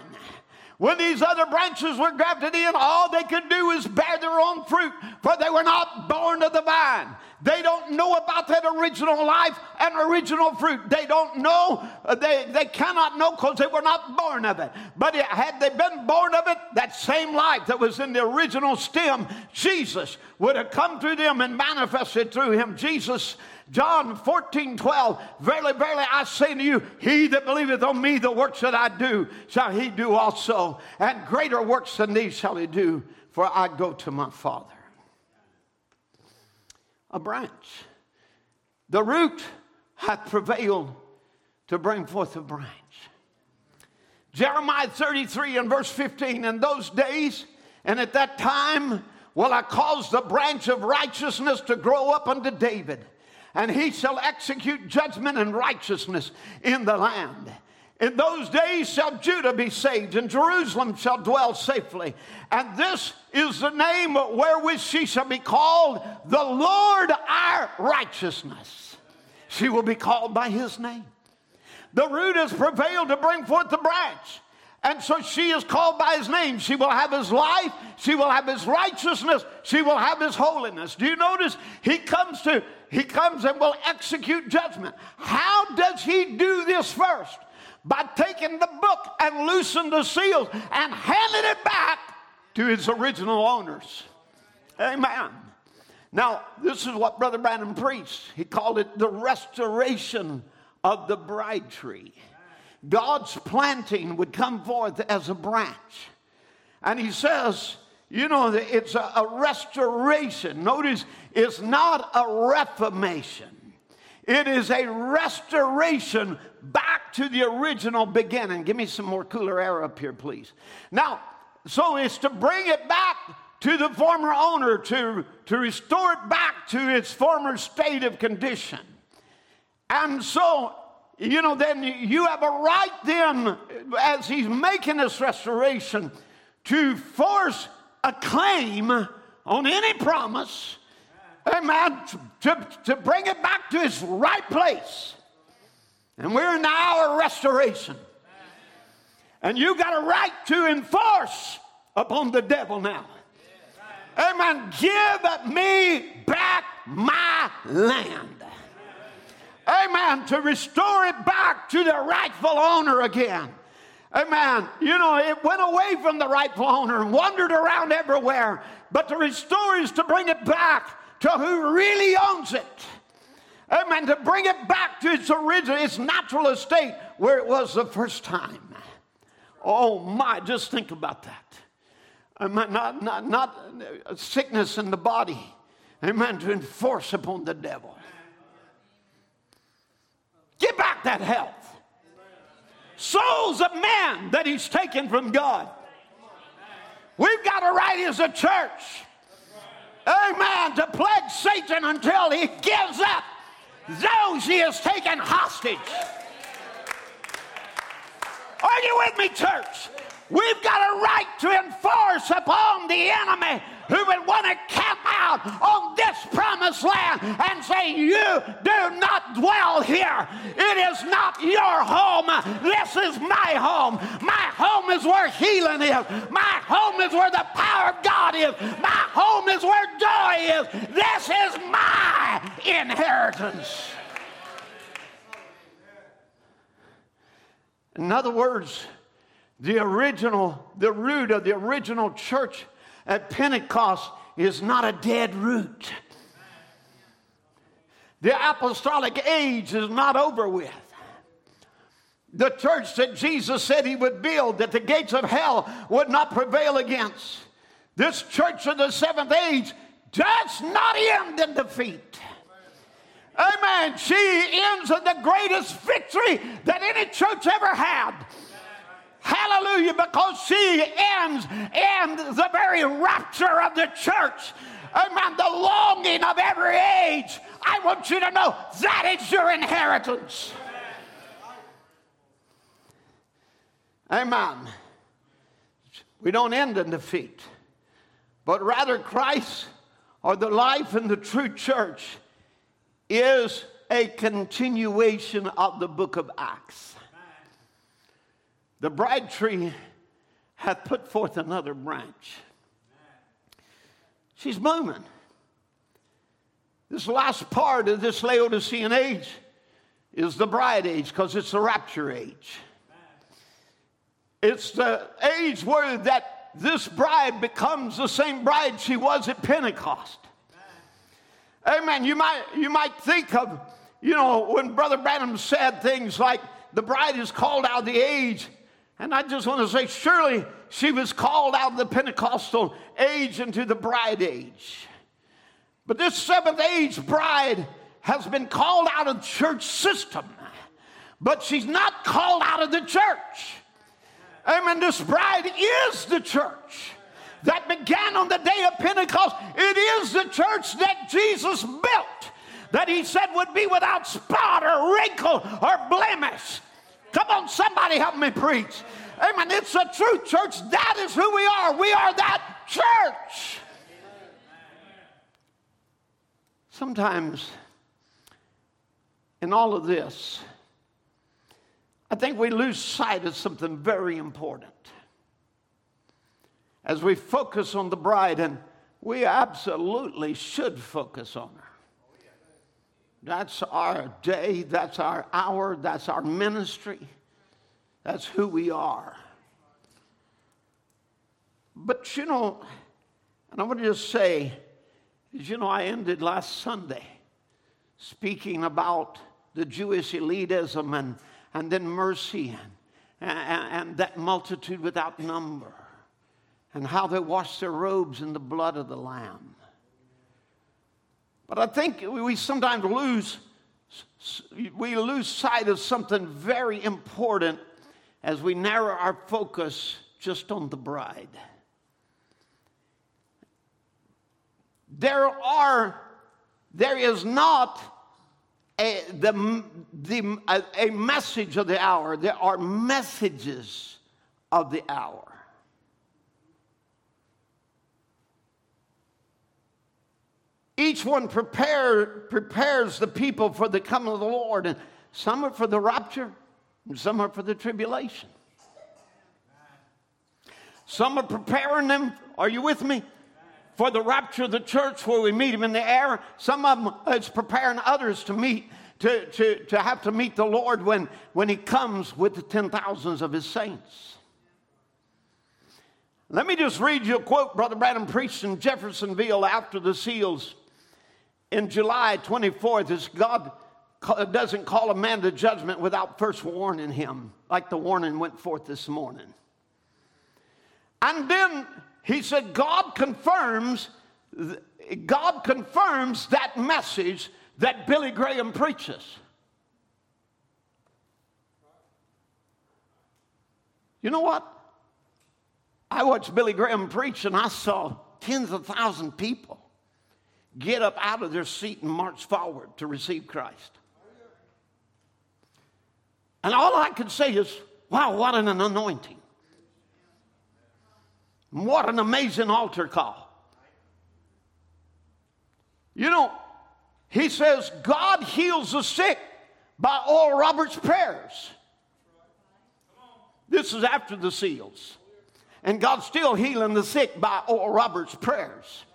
When these other branches were grafted in, all they could do is bear their own fruit, for they were not born of the vine. They don't know about that original life and original fruit. They don't know, uh, they, they cannot know because they were not born of it. But it, had they been born of it, that same life that was in the original stem, Jesus, would have come through them and manifested through him. Jesus John 14, 12, Verily, verily, I say to you, he that believeth on me, the works that I do, shall he do also. And greater works than these shall he do, for I go to my Father. A branch. The root hath prevailed to bring forth a branch. Jeremiah 33 and verse 15, in those days and at that time will I cause the branch of righteousness to grow up unto David and he shall execute judgment and righteousness in the land. In those days shall Judah be saved, and Jerusalem shall dwell safely. And this is the name wherewith she shall be called the Lord our righteousness. She will be called by his name. The root has prevailed to bring forth the branch. And so she is called by his name. She will have his life. She will have his righteousness. She will have his holiness. Do you notice? He comes to he comes and will execute judgment. How does he do this first? By taking the book and loosening the seals and handing it back to its original owners. Amen. Now, this is what Brother Branham preached. He called it the restoration of the bride tree. God's planting would come forth as a branch. And he says, you know, it's a, a restoration. Notice it's not a reformation, it is a restoration back to the original beginning. Give me some more cooler air up here, please. Now, so it's to bring it back to the former owner, to, to restore it back to its former state of condition. And so, you know, then you have a right then, as he's making this restoration, to force a claim on any promise, amen, to, to bring it back to its right place. And we're in the hour of restoration. And you got a right to enforce upon the devil now. Amen. Give me back my land. Amen. To restore it back to the rightful owner again. Amen. You know, it went away from the rightful owner and wandered around everywhere. But to restore is to bring it back to who really owns it. Amen. To bring it back to its original, its natural estate where it was the first time. Oh my, just think about that. Amen. Not, not, not sickness in the body. Amen. To enforce upon the devil. Get back that health souls of men that he's taken from God. We've got a right as a church, amen, to pledge Satan until he gives up those he has taken hostage. Are you with me, church? We've got a right to enforce upon the enemy who would want to camp out on this promised land and say, You do not dwell here. It is not your home. This is my home. My home is where healing is. My home is where the power of God is. My home is where joy is. This is my inheritance. In other words, the original, the root of the original church at Pentecost is not a dead root. The apostolic age is not over with. The church that Jesus said he would build, that the gates of hell would not prevail against. This church of the seventh age does not end in defeat. Amen. She ends in the greatest victory that any church ever had. Hallelujah, because she ends in the very rapture of the church. Amen. The longing of every age. I want you to know that is your inheritance. Amen. We don't end in defeat, but rather Christ or the life in the true church is a continuation of the book of Acts. The bride tree hath put forth another branch. She's blooming. This last part of this Laodicean age is the bride age because it's the rapture age. It's the age where that this bride becomes the same bride she was at Pentecost. Amen. You might, you might think of, you know, when Brother Branham said things like, the bride is called out of the age and I just want to say, surely she was called out of the Pentecostal age into the bride age. But this seventh age bride has been called out of the church system, but she's not called out of the church. Amen. This bride is the church that began on the day of Pentecost. It is the church that Jesus built, that he said would be without spot or wrinkle or blemish. Come on, somebody help me preach. Amen. It's a true church. That is who we are. We are that church. Sometimes in all of this, I think we lose sight of something very important. As we focus on the bride, and we absolutely should focus on her. That's our day, that's our hour, that's our ministry, that's who we are. But you know, and I want to just say, you know, I ended last Sunday speaking about the Jewish elitism and, and then mercy and, and, and that multitude without number and how they washed their robes in the blood of the Lamb. But I think we sometimes lose, we lose sight of something very important as we narrow our focus just on the bride. There are, there is not a, the, the, a, a message of the hour. There are messages of the hour. Each one prepare, prepares the people for the coming of the Lord. And some are for the rapture, and some are for the tribulation. Some are preparing them, are you with me? For the rapture of the church where we meet him in the air. Some of them is preparing others to meet, to, to, to have to meet the Lord when, when he comes with the ten thousands of his saints. Let me just read you a quote Brother Branham preached in Jeffersonville after the seals in July 24th is God doesn't call a man to judgment without first warning him, like the warning went forth this morning. And then he said, God confirms, God confirms that message that Billy Graham preaches. You know what? I watched Billy Graham preach and I saw tens of thousands of people get up out of their seat and march forward to receive Christ. And all I could say is, wow, what an anointing. What an amazing altar call. You know, he says God heals the sick by Oral Roberts' prayers. This is after the seals. And God's still healing the sick by Oral Roberts' prayers.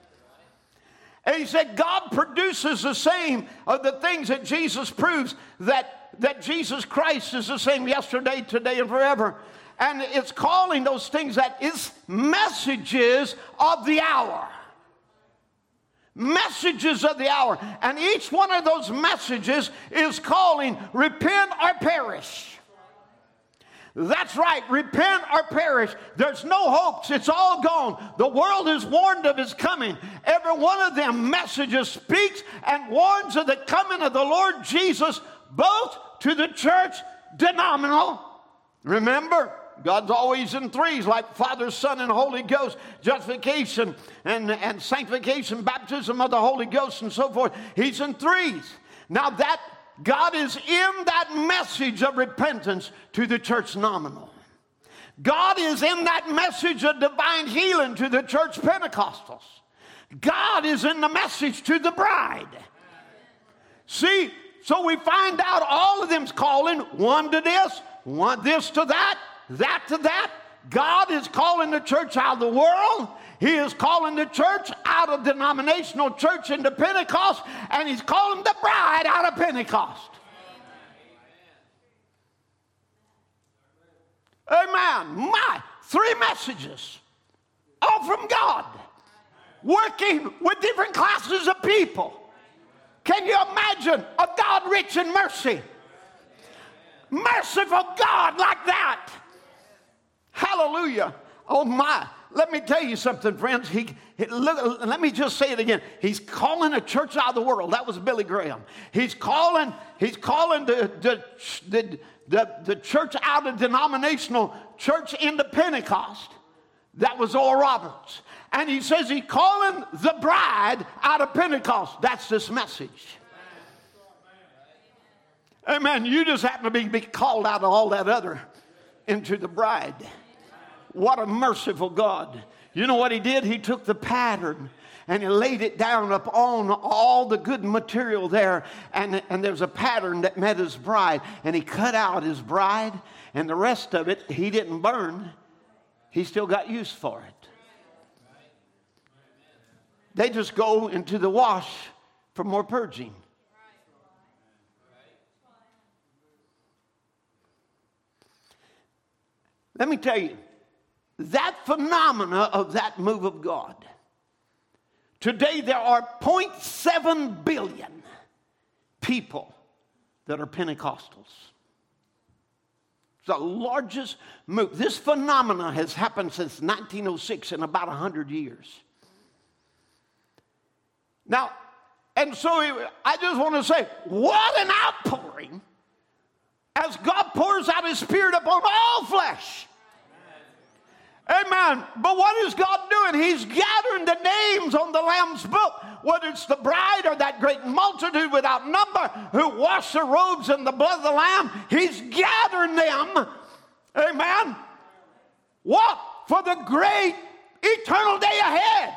And he said, God produces the same of the things that Jesus proves that, that Jesus Christ is the same yesterday, today, and forever. and it's calling those things that is messages of the hour. Messages of the hour. And each one of those messages is calling repent or perish. That's right, repent or perish. There's no hopes, it's all gone. The world is warned of his coming. Every one of them messages speaks and warns of the coming of the Lord Jesus, both to the church denominal. Remember, God's always in threes, like Father, Son, and Holy Ghost, justification and, and sanctification, baptism of the Holy Ghost, and so forth. He's in threes. Now, that God is in that message of repentance to the church nominal. God is in that message of divine healing to the church Pentecostals. God is in the message to the bride. See, so we find out all of them's calling one to this, one this to that, that to that. God is calling the church out of the world. He is calling the church out of denominational church into Pentecost, and He's calling the bride out of Pentecost. Amen. My three messages, all from God, working with different classes of people. Can you imagine a God rich in mercy? Merciful God like that. Hallelujah. Oh my. Let me tell you something, friends. He, he look, let me just say it again. He's calling a church out of the world. That was Billy Graham. He's calling, he's calling the, the, the, the, the church out of denominational church into Pentecost. That was Oral Roberts. And he says he's calling the bride out of Pentecost. That's this message. Amen. You just happen to be, be called out of all that other into the bride. What a merciful God. You know what he did? He took the pattern and he laid it down upon all the good material there. And, and there's a pattern that met his bride. And he cut out his bride, and the rest of it he didn't burn. He still got use for it. They just go into the wash for more purging. Let me tell you, that phenomena of that move of God. Today there are 0.7 billion people that are Pentecostals. It's the largest move. This phenomena has happened since 1906 in about 100 years. Now, and so I just want to say, what an outpouring as God pours out His Spirit upon all flesh. Amen. But what is God doing? He's gathering the names on the Lamb's book, whether it's the bride or that great multitude without number who wash their robes in the blood of the Lamb. He's gathering them. Amen. What? For the great eternal day ahead.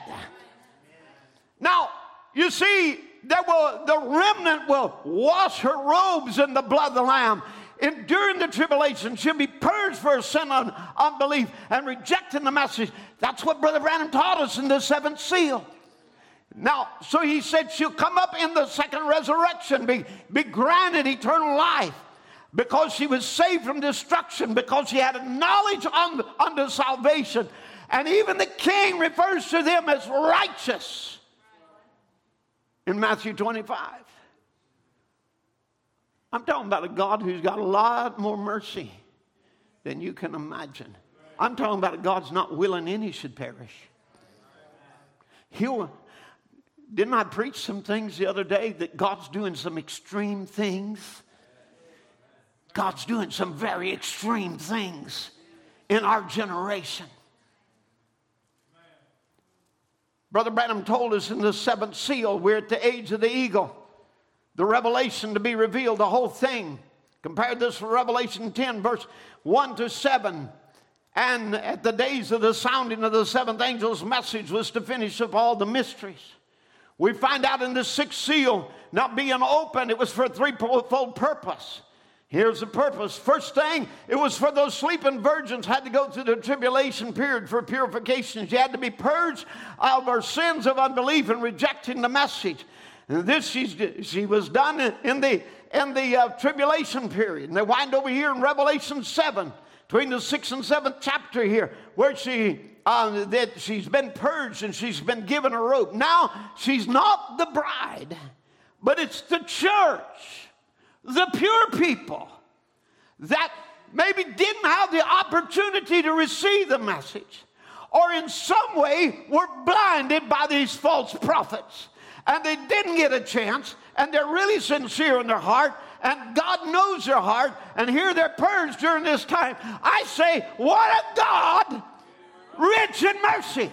Now, you see, there will, the remnant will wash her robes in the blood of the Lamb enduring the tribulation. She'll be purged for her sin and unbelief and rejecting the message. That's what Brother Branham taught us in the seventh seal. Now, so he said she'll come up in the second resurrection, be, be granted eternal life because she was saved from destruction, because she had a knowledge unto, unto salvation. And even the king refers to them as righteous in Matthew 25. I'm talking about a God who's got a lot more mercy than you can imagine. I'm talking about a God's not willing any should perish. He'll, didn't I preach some things the other day that God's doing some extreme things? God's doing some very extreme things in our generation. Brother Branham told us in the seventh seal, we're at the age of the eagle the revelation to be revealed, the whole thing. Compare this to Revelation 10, verse 1 to 7. And at the days of the sounding of the seventh angel's message was to finish up all the mysteries. We find out in the sixth seal not being open, it was for a threefold purpose. Here's the purpose. First thing, it was for those sleeping virgins had to go through the tribulation period for purification. She had to be purged of her sins of unbelief and rejecting the message. And this she, she was done in the, in the uh, tribulation period. And they wind over here in Revelation 7. between the sixth and seventh chapter here, where she uh, that she's been purged and she's been given a robe. Now she's not the bride, but it's the church, the pure people that maybe didn't have the opportunity to receive the message, or in some way were blinded by these false prophets, and they didn't get a chance, and they're really sincere in their heart, and God knows their heart, and hear their prayers during this time. I say, what a God, rich in mercy.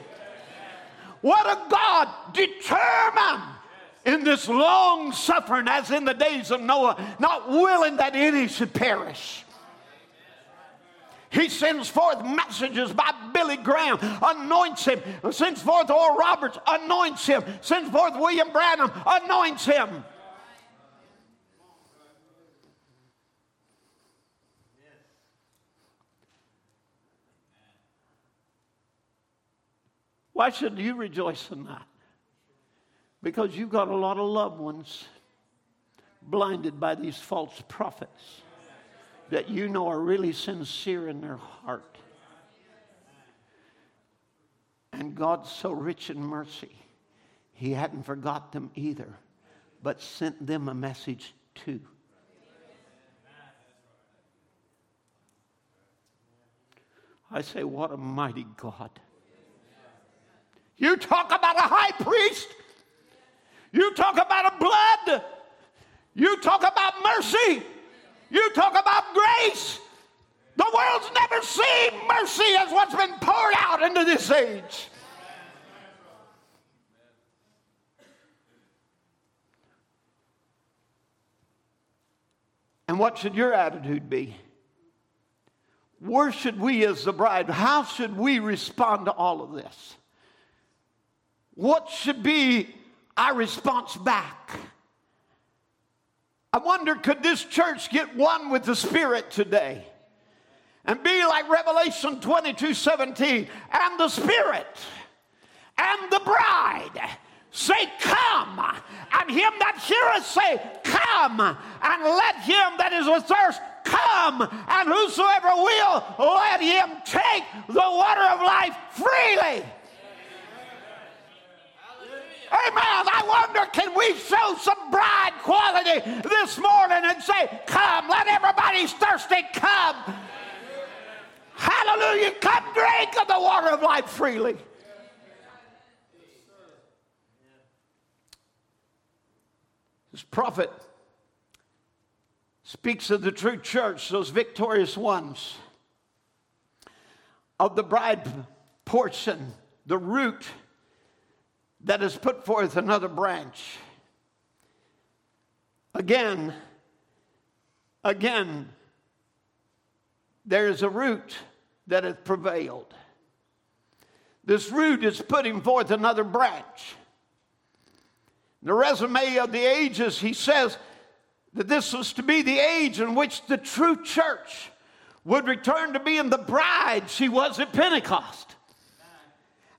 What a God determined in this long suffering, as in the days of Noah, not willing that any should perish. He sends forth messages by Billy Graham, anoints him, sends forth Oral Roberts, anoints him, sends forth William Branham, anoints him. Why should you rejoice in that? Because you've got a lot of loved ones blinded by these false prophets that you know are really sincere in their heart. And God's so rich in mercy, He hadn't forgot them either, but sent them a message too. I say, what a mighty God. You talk about a high priest. You talk about a blood. You talk about mercy. You talk about grace. The world's never seen mercy as what's been poured out into this age. And what should your attitude be? Where should we, as the bride, how should we respond to all of this? What should be our response back? I wonder could this church get one with the Spirit today? And be like Revelation 22 17, and the Spirit and the bride say, Come, and him that heareth say, Come, and let him that is athirst come, and whosoever will, let him take the water of life freely. Amen. I wonder, can we show some bride quality this morning and say, Come, let everybody's thirsty come. Hallelujah. Come drink of the water of life freely. This prophet speaks of the true church, those victorious ones, of the bride portion, the root that has put forth another branch. Again, again, there is a root that hath prevailed. This root is putting forth another branch. The resume of the ages, he says that this was to be the age in which the true church would return to being the bride she was at Pentecost.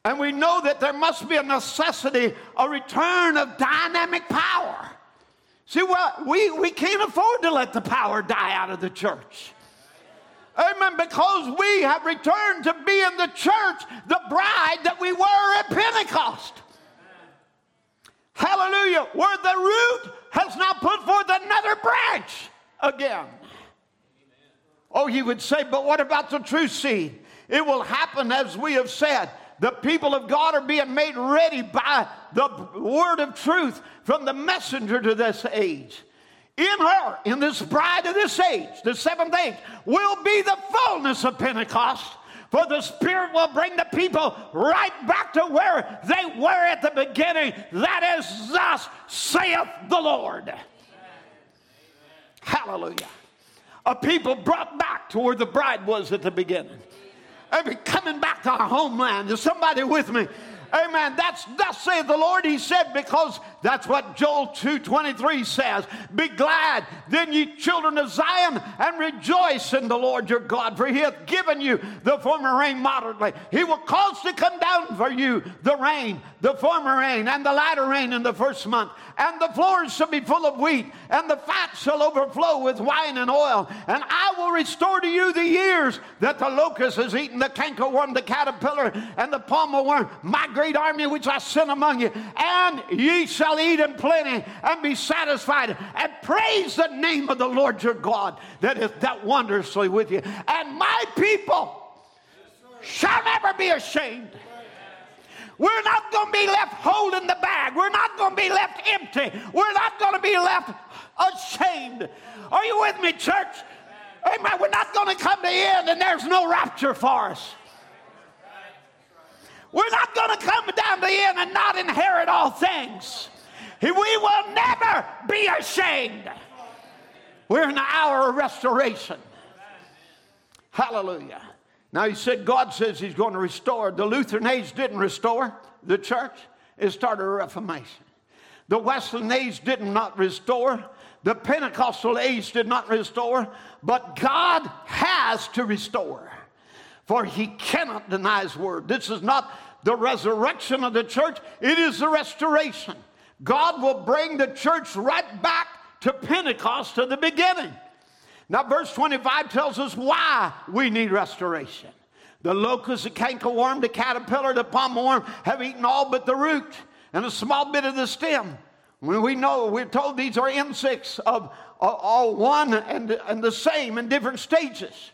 And we know that there must be a necessity, a return of dynamic power. See, well, we, we can't afford to let the power die out of the church. Amen. Because we have returned to be in the church, the bride that we were at Pentecost. Hallelujah. Where the root has now put forth another branch again. Oh, you would say, but what about the true seed? It will happen as we have said. The people of God are being made ready by the word of truth from the messenger to this age. In her, in this bride of this age, the seventh age, will be the fullness of Pentecost. For the Spirit will bring the people right back to where they were at the beginning. That is, thus saith the Lord. Hallelujah. A people brought back to where the bride was at the beginning. Every coming back to our homeland. Is somebody with me? Amen. That's thus saith the Lord. He said, because That's what Joel 2:23 says. Be glad, then ye children of Zion, and rejoice in the Lord your God, for he hath given you the former rain moderately. He will cause to come down for you the rain, the former rain, and the latter rain in the first month. And the floors shall be full of wheat, and the fat shall overflow with wine and oil. And I will restore to you the years that the locust has eaten, the cankerworm, the caterpillar, and the palmer worm, my great army which I sent among you. And ye shall eat in plenty and be satisfied and praise the name of the Lord your God that is that wondrously with you. And my people shall never be ashamed. We're not going to be left holding the bag. We're not going to be left empty. We're not going to be left ashamed. Are you with me, church? Amen. We're not going to come to the end and there's no rapture for us. We're not going to come down the end and not inherit all things. We will never be ashamed. We're in the hour of restoration. Hallelujah. Now, he said God says he's going to restore. The Lutheran age didn't restore the church, it started a reformation. The Wesleyan age did not restore. The Pentecostal age did not restore, but God has to restore, for He cannot deny His word. This is not the resurrection of the church, it is the restoration. God will bring the church right back to Pentecost to the beginning. Now, verse 25 tells us why we need restoration. The locust, the cankerworm, the caterpillar, the palm worm have eaten all but the root and a small bit of the stem. When we know, we're told these are insects of, of all one and, and the same in different stages.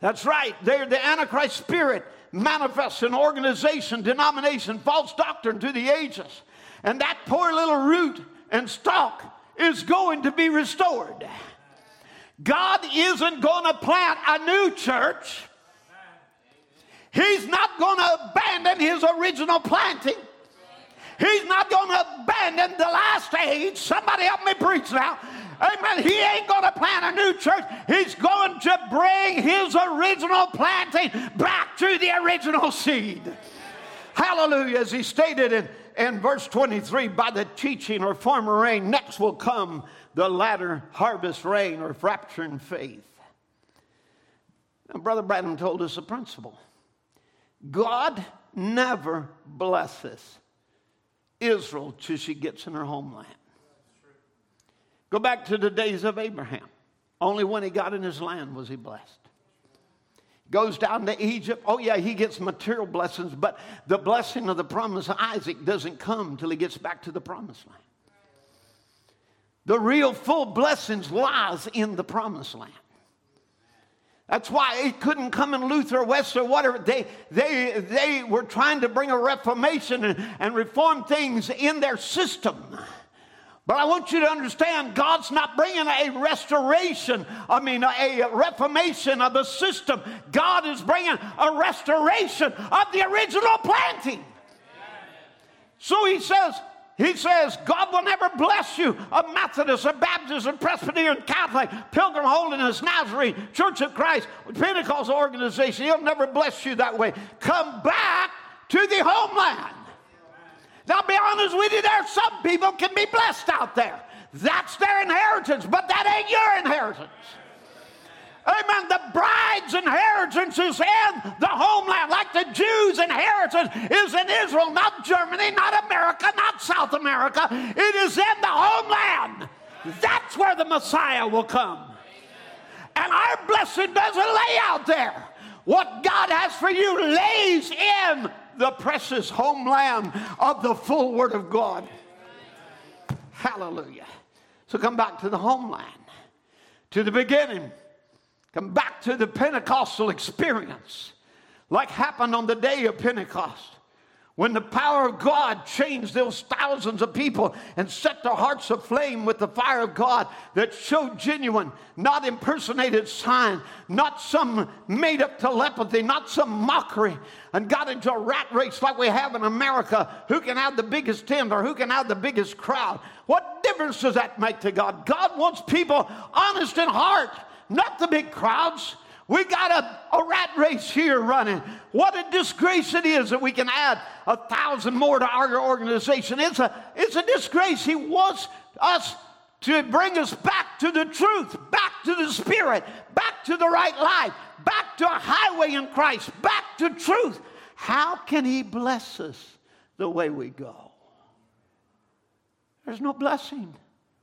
That's right, they're the Antichrist spirit manifests in organization, denomination, false doctrine to the ages. And that poor little root and stalk is going to be restored. God isn't going to plant a new church. He's not going to abandon his original planting. He's not going to abandon the last age. Somebody help me preach now. Amen. He ain't going to plant a new church. He's going to bring his original planting back to the original seed. Hallelujah. As he stated in in verse 23 by the teaching or former rain, next will come the latter harvest rain or rapturing faith. Now, Brother Branham told us a principle God never blesses Israel till she gets in her homeland. Go back to the days of Abraham. Only when he got in his land was he blessed goes down to Egypt. Oh, yeah, he gets material blessings, but the blessing of the promise of Isaac doesn't come till he gets back to the promised land. The real full blessings lies in the promised land. That's why it couldn't come in Luther Wesley or whatever. They, they, they were trying to bring a reformation and, and reform things in their system. But I want you to understand God's not bringing a restoration, I mean, a reformation of the system. God is bringing a restoration of the original planting. So he says, he says, God will never bless you, a Methodist, a Baptist, a Presbyterian, Catholic, Pilgrim Holiness, Nazarene, Church of Christ, Pentecostal organization. He'll never bless you that way. Come back to the homeland. I'll be honest with you, there some people can be blessed out there. That's their inheritance, but that ain't your inheritance. Amen. The bride's inheritance is in the homeland, like the Jews' inheritance is in Israel, not Germany, not America, not South America. It is in the homeland. That's where the Messiah will come. And our blessing doesn't lay out there. What God has for you lays in the precious homeland of the full Word of God. Hallelujah. So come back to the homeland, to the beginning. Come back to the Pentecostal experience, like happened on the day of Pentecost when the power of God changed those thousands of people and set their hearts aflame with the fire of God that showed genuine, not impersonated sign, not some made up telepathy, not some mockery, and got into a rat race like we have in America who can have the biggest tent or who can have the biggest crowd. What difference does that make to God? God wants people honest in heart, not the big crowds. We got a, a rat race here running. What a disgrace it is that we can add a thousand more to our organization. It's a, it's a disgrace. He wants us to bring us back to the truth, back to the Spirit, back to the right life, back to a highway in Christ, back to truth. How can He bless us the way we go? There's no blessing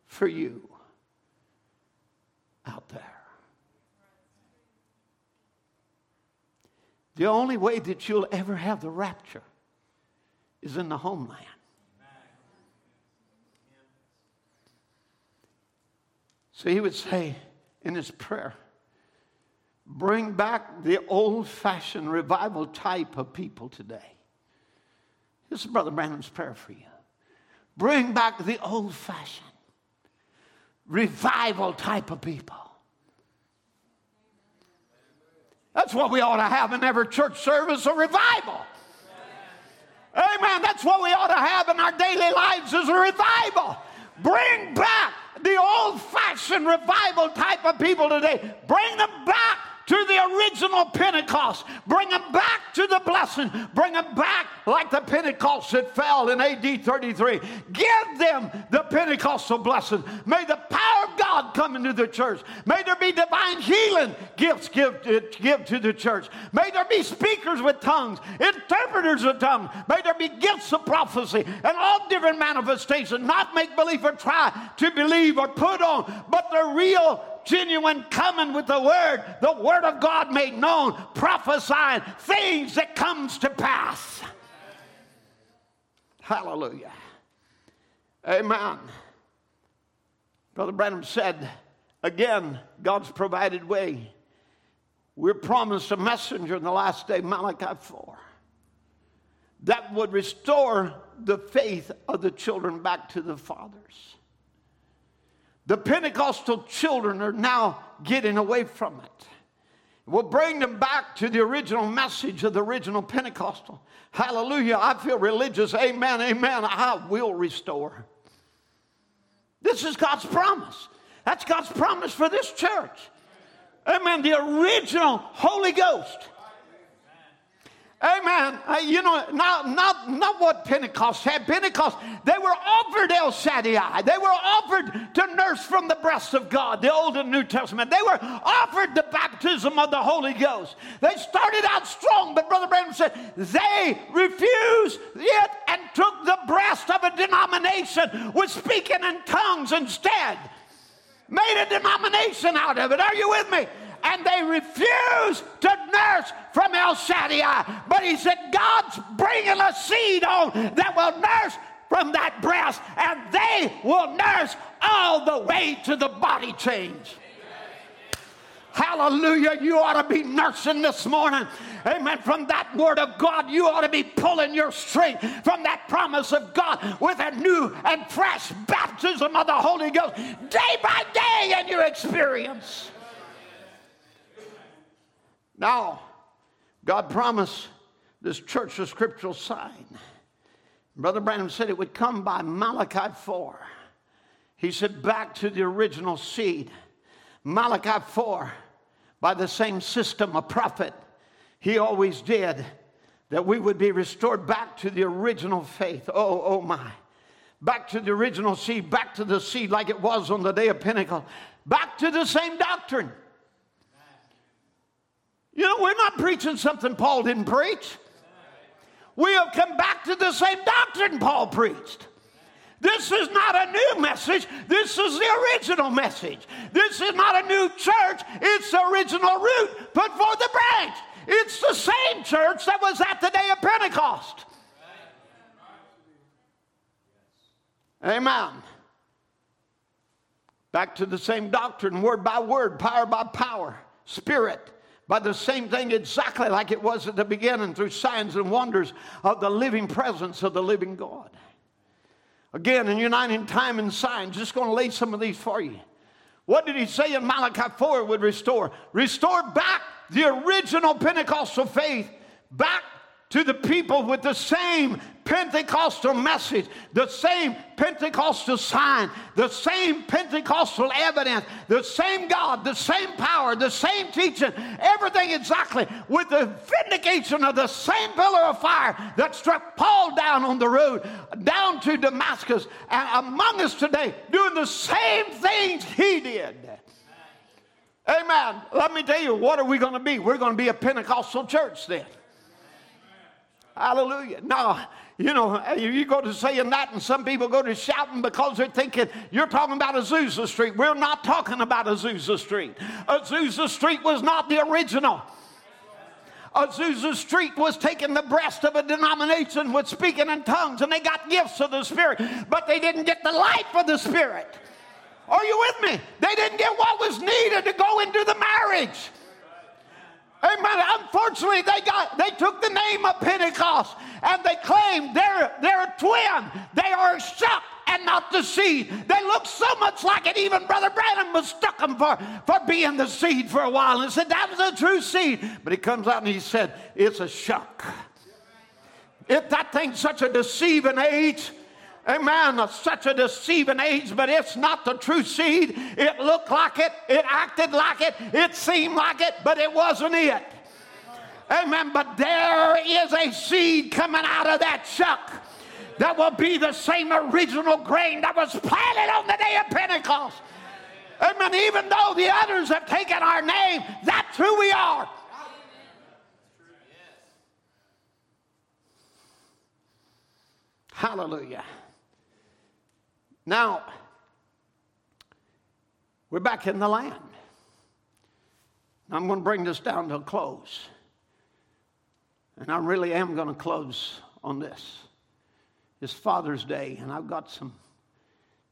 for you out there. The only way that you'll ever have the rapture is in the homeland. So he would say in his prayer, bring back the old fashioned revival type of people today. This is Brother Branham's prayer for you. Bring back the old fashioned revival type of people. That's what we ought to have in every church service a revival. Amen. That's what we ought to have in our daily lives is a revival. Bring back the old fashioned revival type of people today. Bring them back to the original Pentecost. Bring them back to the blessing. Bring them back like the Pentecost that fell in AD 33. Give them the Pentecostal blessing. May the power of God come into the church. May there be divine healing gifts give give to the church. May there be speakers with tongues, interpreters of tongues. May there be gifts of prophecy and all different manifestations. Not make believe or try to believe or put on, but the real genuine coming with the word, the word of God made known, prophesying things that comes to pass. Hallelujah. Amen. Brother Branham said, again, God's provided way. We're promised a messenger in the last day, Malachi 4, that would restore the faith of the children back to the fathers. The Pentecostal children are now getting away from it. We'll bring them back to the original message of the original Pentecostal. Hallelujah. I feel religious. Amen. Amen. I will restore. This is God's promise. That's God's promise for this church. Amen. The original Holy Ghost Amen. Uh, you know, not, not, not what Pentecost had. Pentecost, they were offered El Shaddai. They were offered to nurse from the breast of God, the Old and New Testament. They were offered the baptism of the Holy Ghost. They started out strong, but Brother Branham said they refused it and took the breast of a denomination with speaking in tongues instead. Made a denomination out of it. Are you with me? And they refused to nurse from El Shaddai. But he said, God's bringing a seed on that will nurse from that breast, and they will nurse all the way to the body change. Hallelujah. You ought to be nursing this morning. Amen. From that word of God, you ought to be pulling your strength from that promise of God with a new and fresh baptism of the Holy Ghost day by day in your experience. Now, God promised this church a scriptural sign. Brother Branham said it would come by Malachi 4. He said, back to the original seed. Malachi 4, by the same system, a prophet, he always did, that we would be restored back to the original faith. Oh, oh my. Back to the original seed, back to the seed like it was on the day of Pentecost, back to the same doctrine. You know, we're not preaching something Paul didn't preach. We have come back to the same doctrine Paul preached. This is not a new message. This is the original message. This is not a new church. It's the original root put forth the branch. It's the same church that was at the day of Pentecost. Amen. Back to the same doctrine, word by word, power by power, spirit by the same thing exactly like it was at the beginning through signs and wonders of the living presence of the living God. Again, in uniting time and signs, just going to lay some of these for you. What did he say in Malachi 4 would restore? Restore back the original Pentecostal faith, back to the people with the same Pentecostal message, the same Pentecostal sign, the same Pentecostal evidence, the same God, the same power, the same teaching, everything exactly with the vindication of the same pillar of fire that struck Paul down on the road down to Damascus and among us today doing the same things he did. Amen. Let me tell you, what are we going to be? We're going to be a Pentecostal church then. Hallelujah. Now, you know, you go to saying that, and some people go to shouting because they're thinking you're talking about Azusa Street. We're not talking about Azusa Street. Azusa Street was not the original. Azusa Street was taking the breast of a denomination with speaking in tongues, and they got gifts of the Spirit, but they didn't get the life of the Spirit. Are you with me? They didn't get what was needed to go into the marriage. Amen. Unfortunately, they got they took the name of Pentecost and they claimed they're they're a twin. They are a shep and not the seed. They look so much like it. Even Brother Branham mistook them for, for being the seed for a while and said that was a true seed. But he comes out and he said, It's a shuck. If that thing's such a deceiving age, Amen. Such a deceiving age, but it's not the true seed. It looked like it, it acted like it, it seemed like it, but it wasn't it. Amen. But there is a seed coming out of that shuck that will be the same original grain that was planted on the day of Pentecost. Amen. Even though the others have taken our name, that's who we are. Hallelujah. Now, we're back in the land. I'm going to bring this down to a close. And I really am going to close on this. It's Father's Day, and I've got some,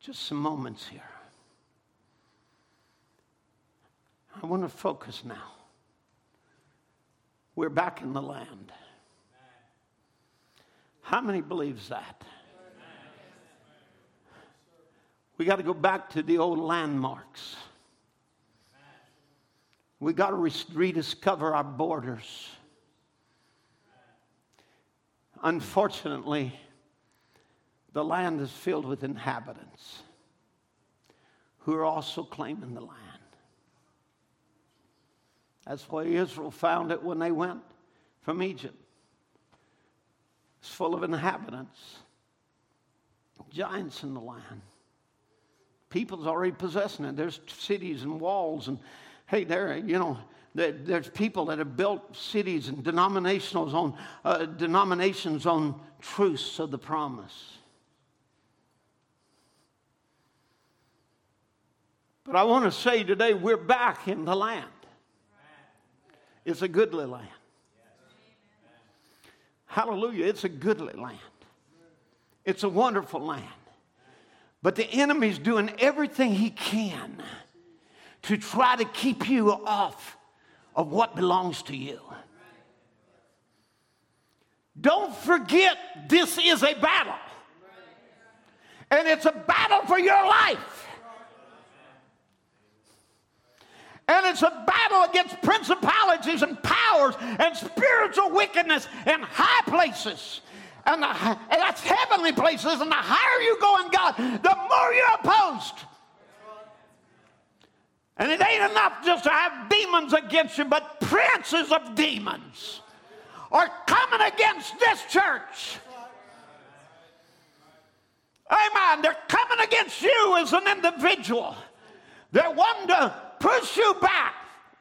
just some moments here. I want to focus now. We're back in the land. How many believes that? We got to go back to the old landmarks. We got to rediscover our borders. Unfortunately, the land is filled with inhabitants who are also claiming the land. That's why Israel found it when they went from Egypt. It's full of inhabitants, giants in the land people's already possessing it. There's cities and walls, and hey, there, you know, there's people that have built cities and denominationals on uh, denominations on truths of the promise. But I want to say today we're back in the land. It's a goodly land. Hallelujah. It's a goodly land. It's a wonderful land. But the enemy's doing everything he can to try to keep you off of what belongs to you. Don't forget this is a battle. And it's a battle for your life. And it's a battle against principalities and powers and spiritual wickedness in high places and, the, and that's heavenly places. And the higher you go in God, the more you're opposed. And it ain't enough just to have demons against you, but princes of demons are coming against this church. Amen. They're coming against you as an individual. They're wanting to push you back.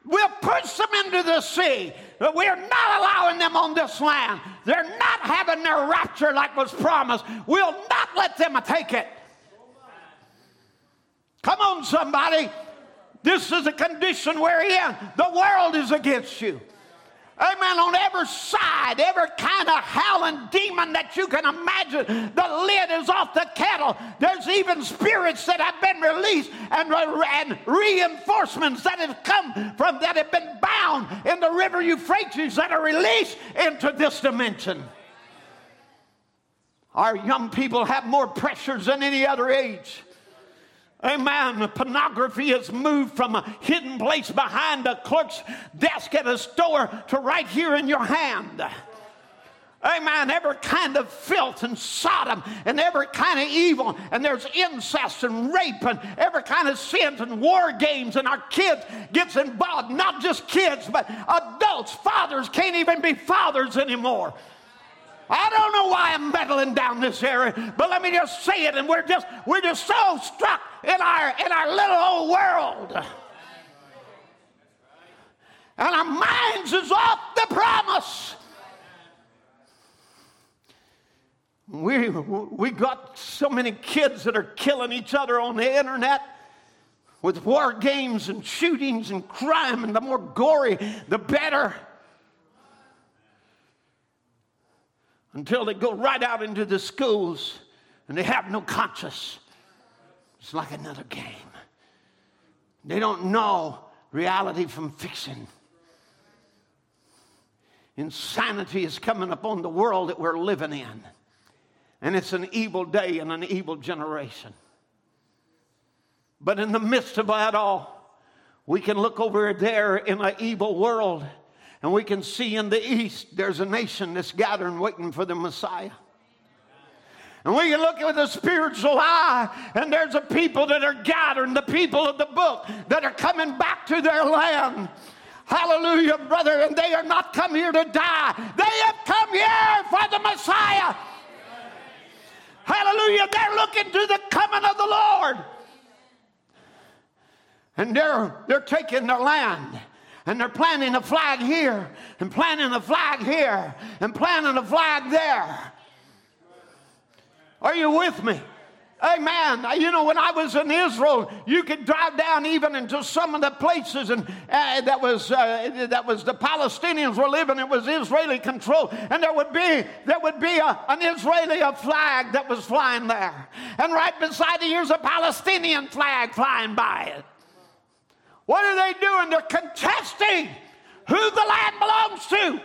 We'll push them into the sea. But we're not allowing them on this land. They're not having their rapture like was promised. We'll not let them take it. Come on, somebody. This is a condition we're in. The world is against you. Amen. On every side, every kind of howling demon that you can imagine, the lid is off the kettle. There's even spirits that have been released and, and reinforcements that have come from that have been bound in the river Euphrates that are released into this dimension. Our young people have more pressures than any other age. Amen. Pornography has moved from a hidden place behind a clerk's desk at a store to right here in your hand. Amen. Every kind of filth and Sodom and every kind of evil. And there's incest and rape and every kind of sins and war games. And our kids gets involved. Not just kids, but adults. Fathers can't even be fathers anymore. I don't know why I'm meddling down this area, but let me just say it, and we're just we're just so stuck in our in our little old world. And our minds is off the promise. We, we got so many kids that are killing each other on the internet with war games and shootings and crime, and the more gory, the better. Until they go right out into the schools and they have no conscience. It's like another game. They don't know reality from fiction. Insanity is coming upon the world that we're living in. And it's an evil day and an evil generation. But in the midst of that all, we can look over there in an evil world and we can see in the east there's a nation that's gathering waiting for the Messiah. And we can look with a spiritual eye, and there's a people that are gathering, the people of the book that are coming back to their land. Hallelujah, brother. And they are not come here to die, they have come here for the Messiah. Hallelujah. They're looking to the coming of the Lord. And they're, they're taking their land and they're planting a flag here and planting a flag here and planting a flag there. Are you with me? Amen. You know, when I was in Israel, you could drive down even into some of the places, and uh, that was uh, that was the Palestinians were living. It was Israeli control, and there would be there would be a, an Israeli flag that was flying there, and right beside it, here's a Palestinian flag flying by it. What are they doing? They're contesting who the land belongs to,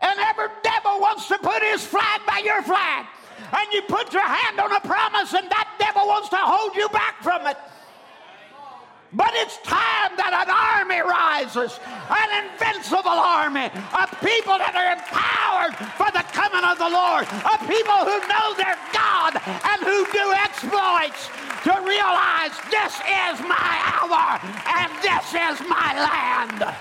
and every devil wants to put his flag by your flag and you put your hand on a promise, and that devil wants to hold you back from it. But it's time that an army rises, an invincible army, a people that are empowered for the coming of the Lord, a people who know their God and who do exploits to realize this is my hour and this is my land.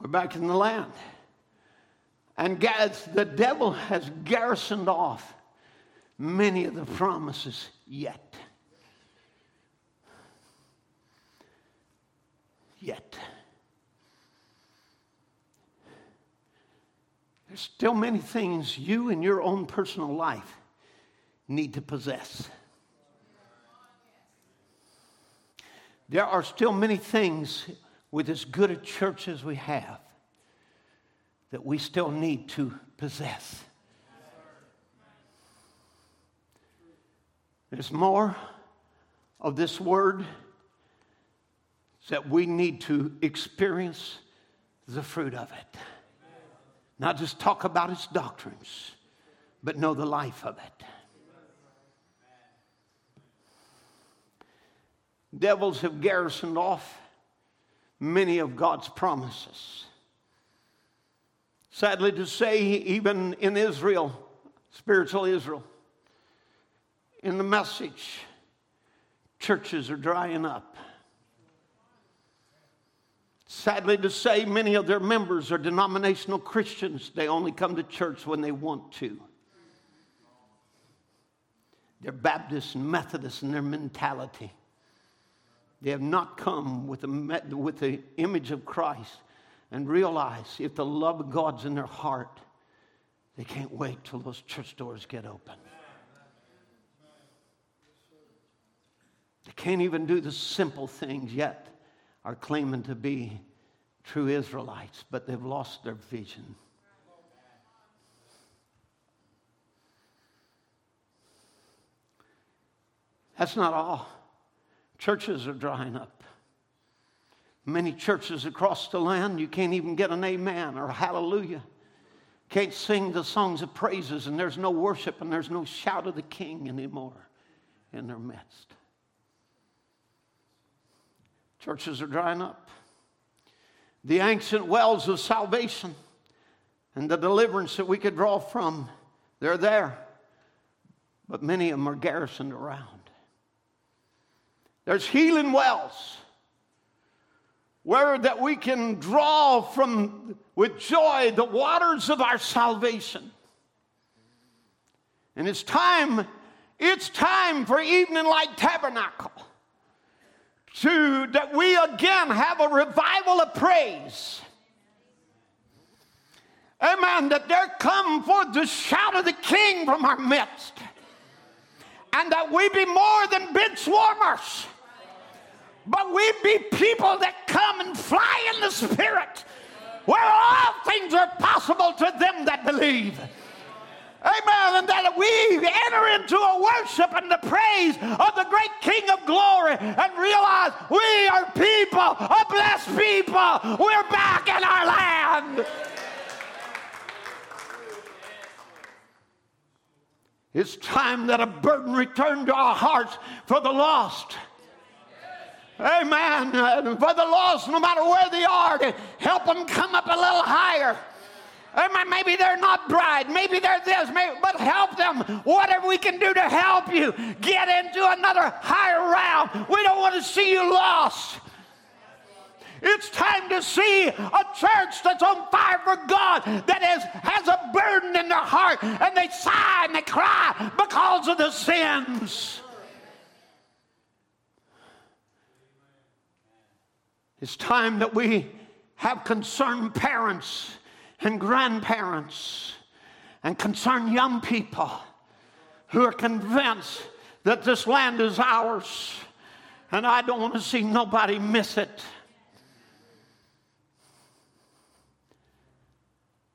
We're back in the land. And the devil has garrisoned off many of the promises yet. Yet. There's still many things you in your own personal life need to possess. There are still many things with as good a church as we have that we still need to possess. There's more of this word that we need to experience the fruit of it. Not just talk about its doctrines, but know the life of it. Devils have garrisoned off many of God's promises. Sadly to say, even in Israel, spiritual Israel, in the message, churches are drying up. Sadly to say, many of their members are denominational Christians. They only come to church when they want to. They're Baptist and Methodist in their mentality. They have not come with with the image of Christ and realize if the love of God's in their heart, they can't wait till those church doors get open. They can't even do the simple things yet, are claiming to be true Israelites, but they've lost their vision. That's not all. Churches are drying up. Many churches across the land, you can't even get an amen or a hallelujah. Can't sing the songs of praises, and there's no worship and there's no shout of the king anymore in their midst. Churches are drying up. The ancient wells of salvation and the deliverance that we could draw from, they're there. But many of them are garrisoned around. There's healing wells where that we can draw from with joy the waters of our salvation. And it's time, it's time for Evening Light Tabernacle to that we again have a revival of praise. Amen. That there come forth the shout of the King from our midst. And that we be more than bench warmers but we be people that come and fly in the Spirit, where all things are possible to them that believe. Amen. And that we enter into a worship and the praise of the great King of glory and realize we are people, a blessed people. We're back in our land. It's time that a burden returned to our hearts for the lost. Amen. For the lost, no matter where they are, help them come up a little higher. Maybe they're not bright. Maybe they're this. Maybe, but help them. Whatever we can do to help you get into another higher round. We don't want to see you lost. It's time to see a church that's on fire for God, that is, has a burden in their heart, and they sigh and they cry because of the sins. It's time that we have concerned parents and grandparents and concerned young people who are convinced that this land is ours. And I don't want to see nobody miss it.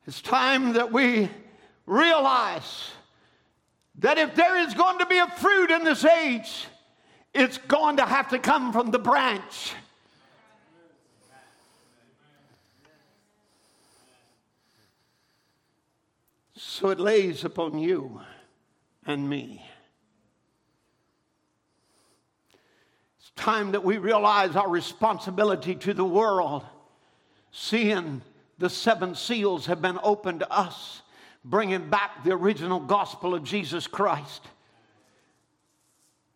It's time that we realize that if there is going to be a fruit in this age, it's going to have to come from the branch. So it lays upon you and me. It's time that we realize our responsibility to the world, seeing the seven seals have been opened to us, bringing back the original gospel of Jesus Christ.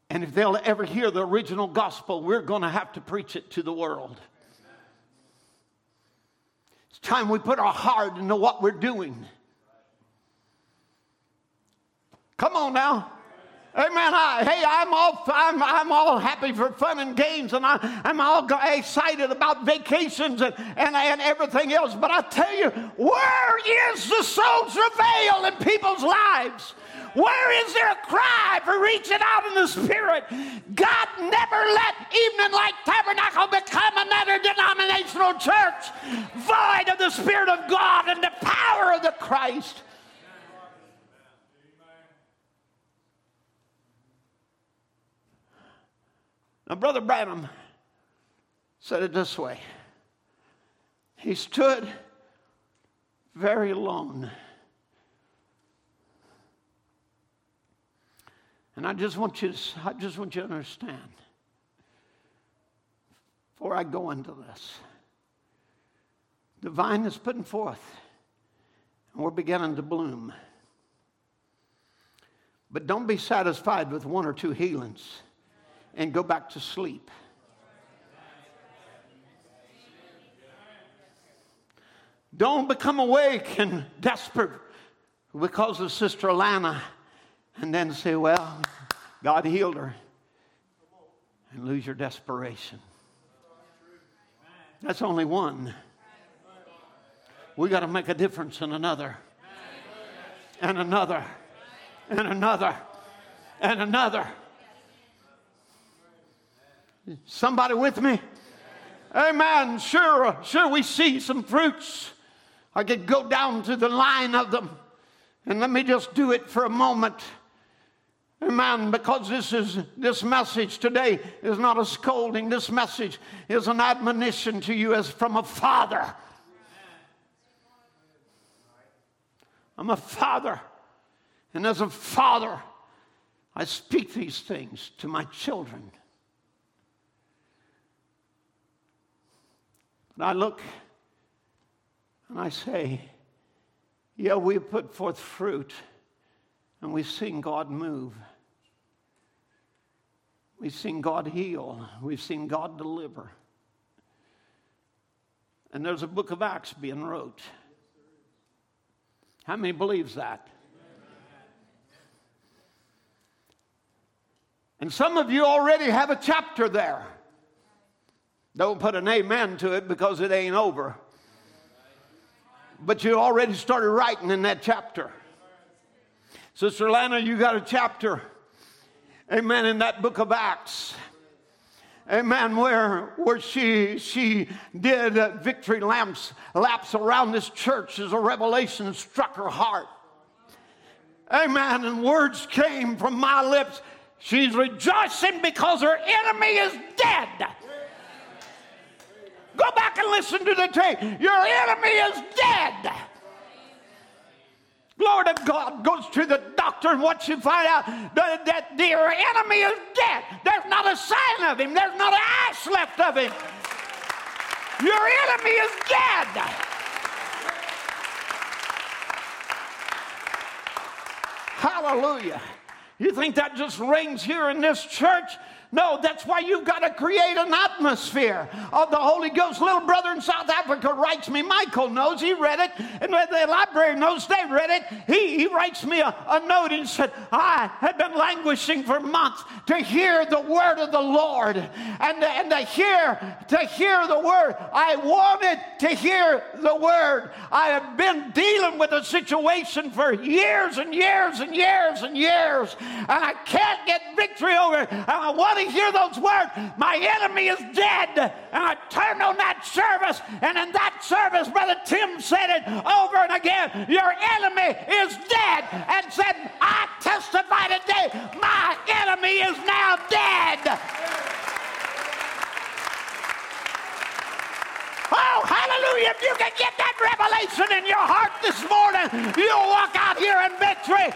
And if they'll ever hear the original gospel, we're going to have to preach it to the world. It's time we put our heart into what we're doing. Come on now. Amen. I, hey, I'm all I'm, I'm all happy for fun and games, and I, I'm all excited about vacations and, and, and everything else. But I tell you, where is the soul travail in people's lives? Where is there a cry for reaching out in the Spirit? God never let Evening Light Tabernacle become another denominational church void of the Spirit of God and the power of the Christ. Now, Brother Branham said it this way He stood very alone. And I just want you to, I just want you to understand before I go into this. The vine is putting forth, and we're beginning to bloom. But don't be satisfied with one or two healings and go back to sleep. Don't become awake and desperate because of Sister Lana and then say, well, God healed her and lose your desperation. That's only one. We got to make a difference in another, and another, and another, and another. Somebody with me? Amen. Sure, uh, sure, we see some fruits. I could go down to the line of them. And let me just do it for a moment. Amen. Because this is this message today is not a scolding. This message is an admonition to you as from a father. I'm a father. And as a father, I speak these things to my children. And I look and I say, yeah, we put forth fruit and we've seen God move. We've seen God heal. We've seen God deliver. And there's a book of Acts being wrote. How many believes that? And some of you already have a chapter there. Don't put an amen to it because it ain't over. But you already started writing in that chapter. Sister Lana, you got a chapter, amen, in that book of Acts. Amen. Where, where she, she did uh, victory lamps, laps around this church as a revelation struck her heart. Amen. And words came from my lips. She's rejoicing because her enemy is dead. Go back and listen to the tape. Your enemy is dead. Glory to God goes to the doctor, and what you find out that, that your enemy is dead. There's not a sign of him, there's not an ash left of him. Your enemy is dead. Hallelujah. You think that just rings here in this church? No, that's why you've got to create an atmosphere of the Holy Ghost. Little brother in South Africa writes me, Michael knows, he read it, and the library knows they read it. He, he writes me a, a note and said, I have been languishing for months to hear the word of the Lord and, and to hear to hear the word. I wanted to hear the word. I have been dealing with a situation for years and years and years and years, and I can't get victory over it. And I want to hear those words. My enemy is dead. And I turned on that service, and in that service, Brother Tim said it over and again Your enemy is dead. And said, I testify today, my enemy is now dead. Oh, hallelujah. If you can get that revelation in your heart this morning, you'll walk out here in victory.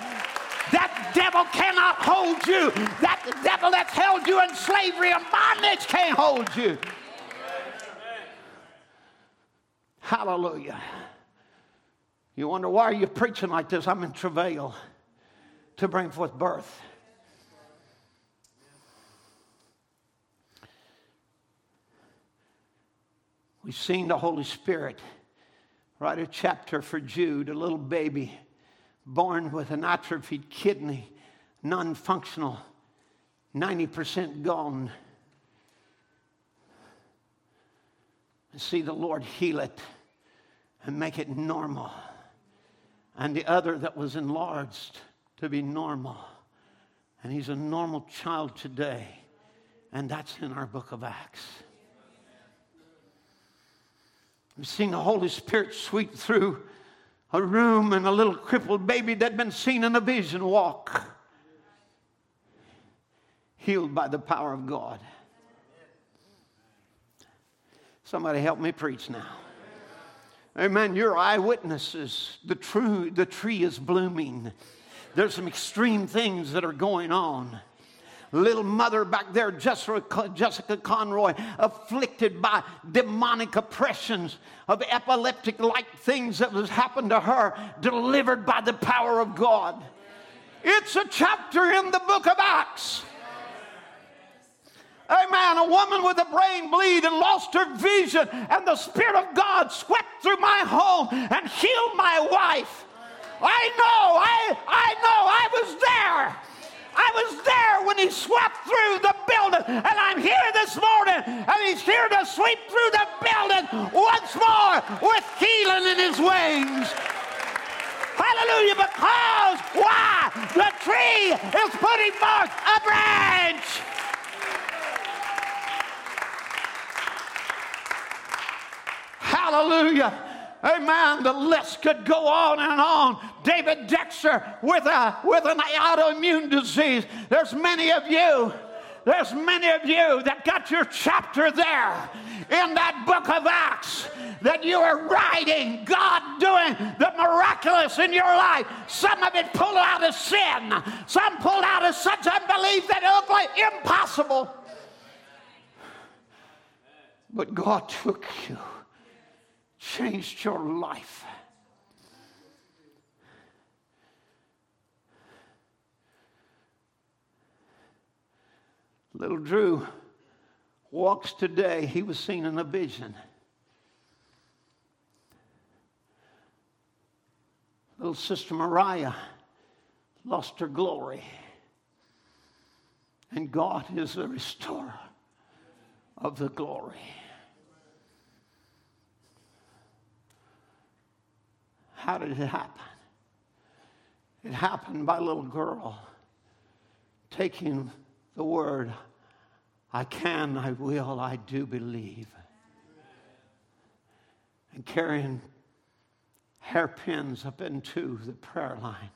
That devil cannot hold you. That devil that's held you in slavery and bondage can't hold you. Hallelujah. You wonder why are you preaching like this? I'm in travail to bring forth birth. We've seen the Holy Spirit write a chapter for Jude, a little baby born with an atrophied kidney, non functional, 90% gone. And see the Lord heal it and make it normal. And the other that was enlarged to be normal. And he's a normal child today. And that's in our book of Acts. We've seen the Holy Spirit sweep through a room and a little crippled baby that'd been seen in a vision walk, healed by the power of God. Somebody help me preach now. Amen. You're eyewitnesses. The, true, the tree is blooming. There's some extreme things that are going on little mother back there, Jessica, Conroy, afflicted by demonic oppressions of epileptic like things that was happened to her, delivered by the power of God. It's a chapter in the book of Acts. Amen. A woman with a brain bleed and lost her vision, and the Spirit of God swept through my home and healed my wife. I know, I, I know, I was there. I was there when he swept through the building, and I'm here this morning, and he's here to sweep through the building once more with healing in his wings. Hallelujah, because why? The tree is putting forth a branch. Hallelujah. Amen. The list could go on and on. David Dexter with, a, with an autoimmune disease. There's many of you. There's many of you that got your chapter there in that book of Acts that you are writing, God doing the miraculous in your life. Some of it pulled out of sin, some pulled out of such unbelief that it looked like impossible. But God took you changed your life. Little Drew walks today. He was seen in a vision. Little Sister Mariah lost her glory. And God is the restorer of the glory. How did it happen? It happened by a little girl taking the word, I can, I will, I do believe, and carrying hairpins up into the prayer line.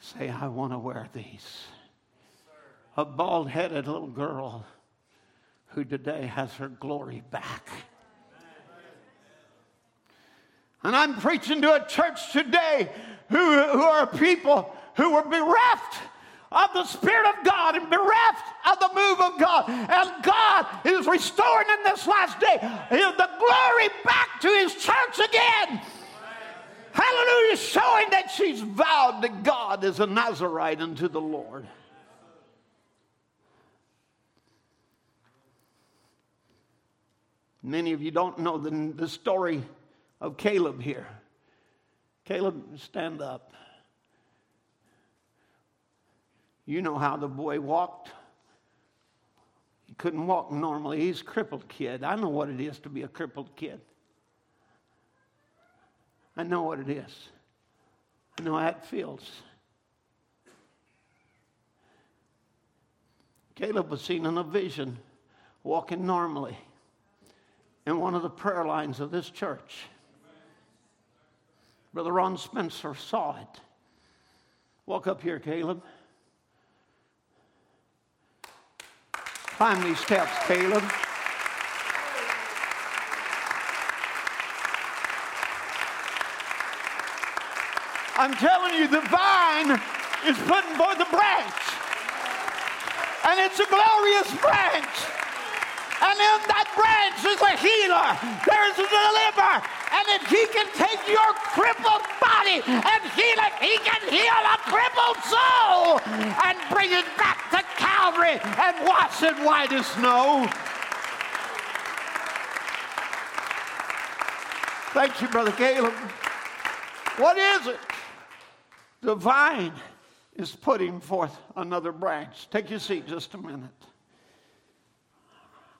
Say, I want to wear these. A bald headed little girl who today has her glory back. And I'm preaching to a church today who, who are people who were bereft of the Spirit of God and bereft of the move of God. And God is restoring in this last day eh, the glory back to His church again. Hallelujah, showing that she's vowed to God as a Nazarite unto the Lord. Many of you don't know the, the story of Caleb here. Caleb, stand up. You know how the boy walked. He couldn't walk normally. He's a crippled kid. I know what it is to be a crippled kid. I know what it is. I know how it feels. Caleb was seen in a vision walking normally in one of the prayer lines of this church. Brother Ron Spencer saw it. Walk up here, Caleb. Climb these steps, Caleb. I'm telling you, the vine is putting forth a branch. And it's a glorious branch. And in that branch is a healer. There's a deliverer. And if he can take your crippled body and heal it, he can heal a crippled soul and bring it back to And wash it white as snow. Thank you, Brother Caleb. What is it? The vine is putting forth another branch. Take your seat just a minute.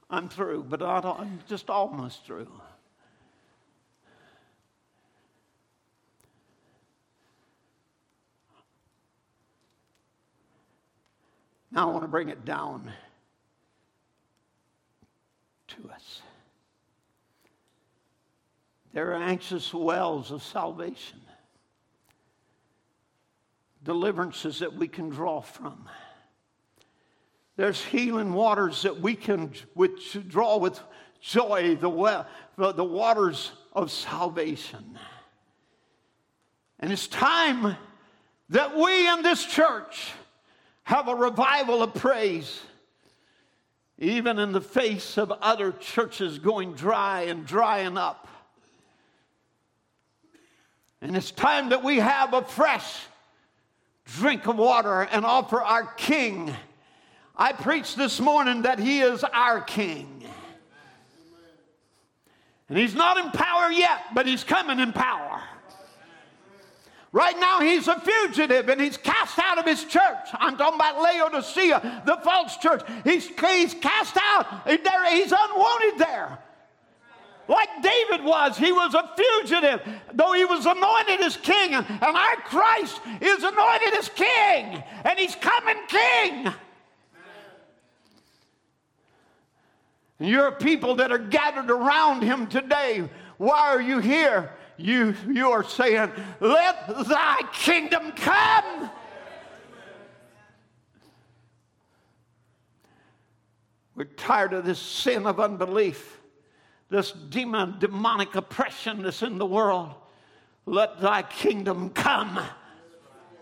I'm through, but I'm just almost through. Now I want to bring it down to us. There are anxious wells of salvation deliverances that we can draw from. There's healing waters that we can which draw with joy, the, well, the waters of salvation. And it's time that we in this church have a revival of praise, even in the face of other churches going dry and drying up. And it's time that we have a fresh drink of water and offer our King. I preached this morning that He is our King. And He's not in power yet, but He's coming in power. Right now, he's a fugitive and he's cast out of his church. I'm talking about Laodicea, the false church. He's, he's cast out. He's unwanted there like David was. He was a fugitive, though he was anointed as king. And our Christ is anointed as king, and he's coming king. And you're people that are gathered around him today. Why are you here? You, you are saying, Let thy kingdom come. We're tired of this sin of unbelief this demon, demonic oppression that's in the world. Let thy kingdom come.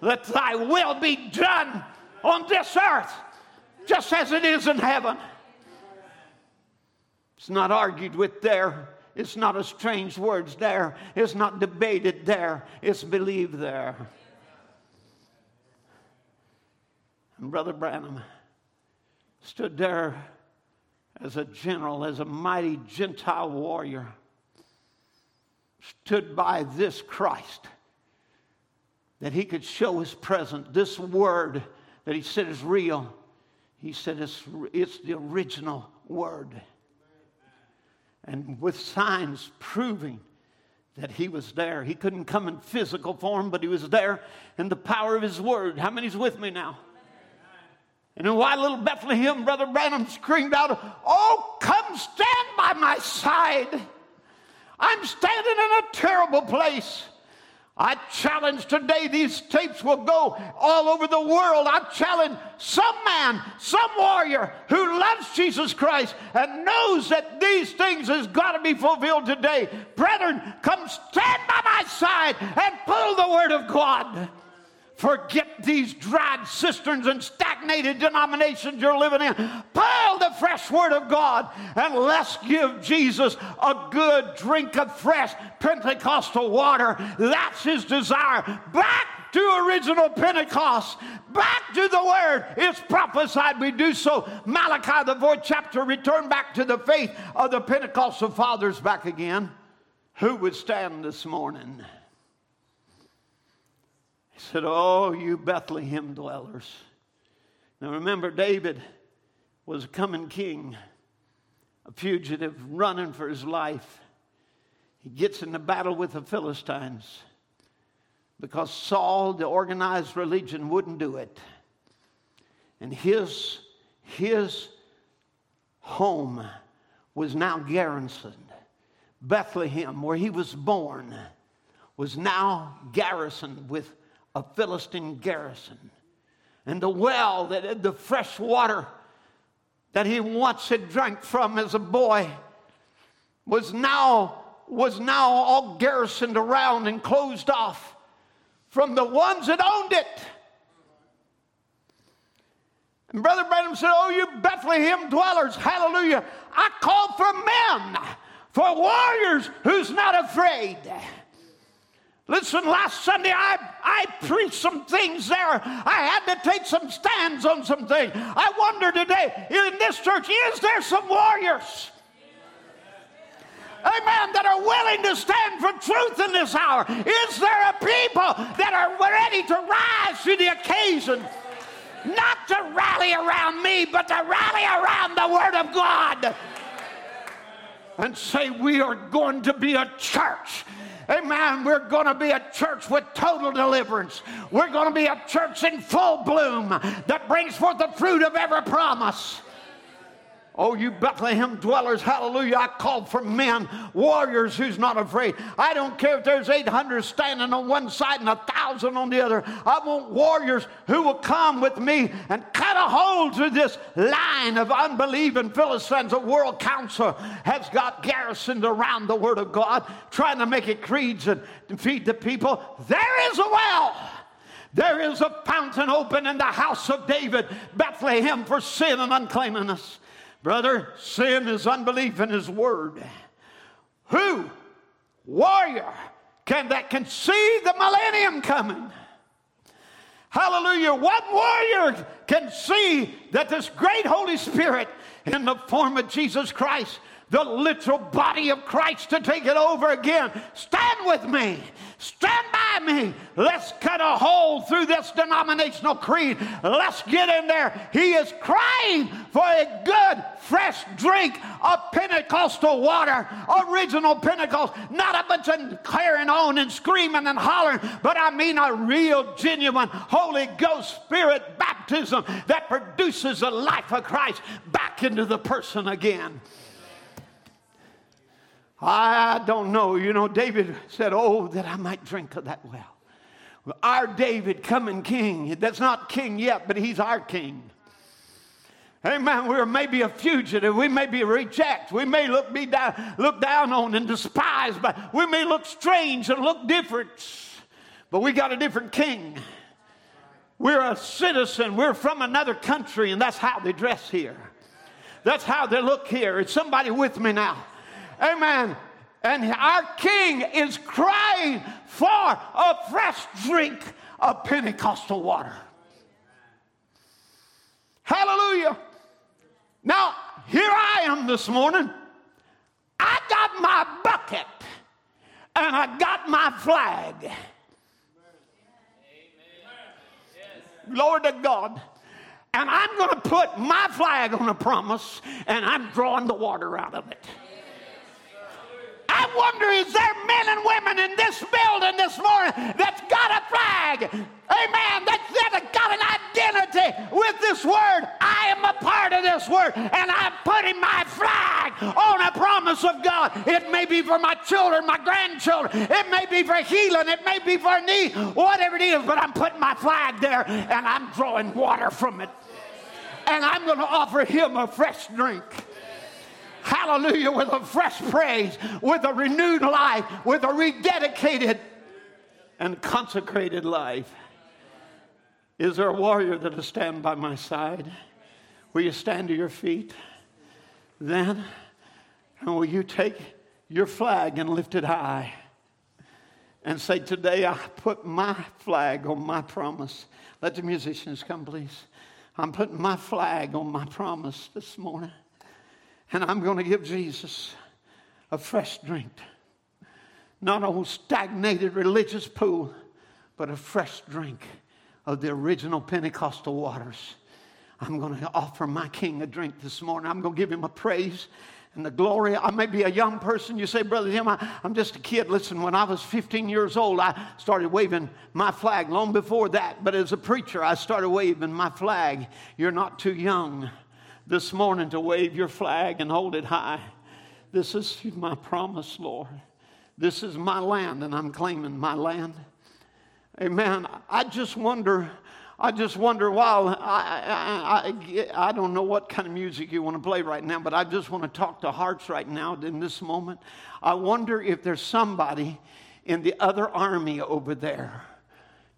Let thy will be done on this earth, just as it is in heaven. It's not argued with there, It's not a strange words there. It's not debated there. It's believed there. And Brother Branham stood there as a general, as a mighty Gentile warrior, stood by this Christ that he could show his presence, this word that he said is real. He said it's, it's the original word. And with signs proving that he was there. He couldn't come in physical form, but he was there in the power of his word. How many's with me now? And in why little Bethlehem, Brother Branham screamed out, Oh, come stand by my side. I'm standing in a terrible place. I challenge today, these tapes will go all over the world. I challenge some man, some warrior who loves Jesus Christ and knows that these things has got to be fulfilled today. Brethren, come stand by my side and pull the word of God. Forget these dried cisterns and stagnated denominations you're living in. Pull the fresh word of God and let's give Jesus a good drink of fresh Pentecostal water. That's his desire. Back to original Pentecost. Back to the word. It's prophesied we do so. Malachi, the fourth chapter, return back to the faith of the Pentecostal fathers back again. Who would stand this morning? He said, Oh, you Bethlehem dwellers. Now remember, David was a coming king, a fugitive running for his life. He gets in the battle with the Philistines because Saul, the organized religion, wouldn't do it. And his, his home was now garrisoned. Bethlehem, where he was born, was now garrisoned with a Philistine garrison. And the well that had the fresh water that he once had drank from as a boy was now, was now all garrisoned around and closed off from the ones that owned it. And Brother Branham said, Oh, you Bethlehem dwellers, hallelujah. I call for men, for warriors who's not afraid. Listen, last Sunday I, I preached some things there. I had to take some stands on some things. I wonder today in this church, is there some warriors? Amen, that are willing to stand for truth in this hour. Is there a people that are ready to rise to the occasion? Not to rally around me, but to rally around the Word of God and say, We are going to be a church Amen. We're going to be a church with total deliverance. We're going to be a church in full bloom that brings forth the fruit of every promise. Oh, you Bethlehem dwellers, hallelujah. I called for men, warriors who's not afraid. I don't care if there's 800 standing on one side and a thousand on the other. I want warriors who will come with me and cut a hole through this line of unbelieving Philistines. A world council has got garrisoned around the Word of God, trying to make it creeds and feed the people. There is a well. There is a fountain open in the house of David, Bethlehem, for sin and uncleanness. Brother, sin is unbelief in his word. Who, warrior, can that can see the millennium coming? Hallelujah. What warrior can see that this great Holy Spirit in the form of Jesus Christ the literal body of Christ to take it over again. Stand with me. Stand by me. Let's cut a hole through this denominational creed. Let's get in there. He is crying for a good, fresh drink of Pentecostal water, original Pentecost, not a bunch of carrying on and screaming and hollering, but I mean a real, genuine Holy Ghost Spirit baptism that produces the life of Christ back into the person again. I don't know. You know, David said, Oh, that I might drink of that well. our David coming king. That's not king yet, but he's our king. Amen. We're maybe a fugitive. We may be rejected. We may look, be down, look down on and despised. But we may look strange and look different. But we got a different king. We're a citizen. We're from another country, and that's how they dress here. That's how they look here. Is somebody with me now? Amen. And our King is crying for a fresh drink of Pentecostal water. Hallelujah. Now, here I am this morning. I got my bucket and I got my flag. Lord of God. And I'm going to put my flag on a promise and I'm drawing the water out of it. I wonder is there men and women in this building this morning that's got a flag? Amen. That's, that's got an identity with this word. I am a part of this word, and I'm putting my flag on a promise of God. It may be for my children, my grandchildren. It may be for healing. It may be for need, whatever it is, but I'm putting my flag there, and I'm drawing water from it. And I'm going to offer him a fresh drink hallelujah, with a fresh praise, with a renewed life, with a rededicated and consecrated life. Is there a warrior that'll stand by my side? Will you stand to your feet? Then, and will you take your flag and lift it high and say, Today I put my flag on my promise. Let the musicians come, please. I'm putting my flag on my promise this morning. And I'm going to give Jesus a fresh drink. Not a whole stagnated religious pool, but a fresh drink of the original Pentecostal waters. I'm going to offer my king a drink this morning. I'm going to give him a praise and the glory. I may be a young person. You say, Brother Tim, I, am just a kid. Listen, when I was 15 years old, I started waving my flag long before that. But as a preacher, I started waving my flag. You're not too young this morning to wave your flag and hold it high. This is my promise, Lord. This is my land, and I'm claiming my land. Amen. I just wonder. I just wonder while I, I, I, I, don't know what kind of music you want to play right now, but I just want to talk to hearts right now in this moment. I wonder if there's somebody in the other army over there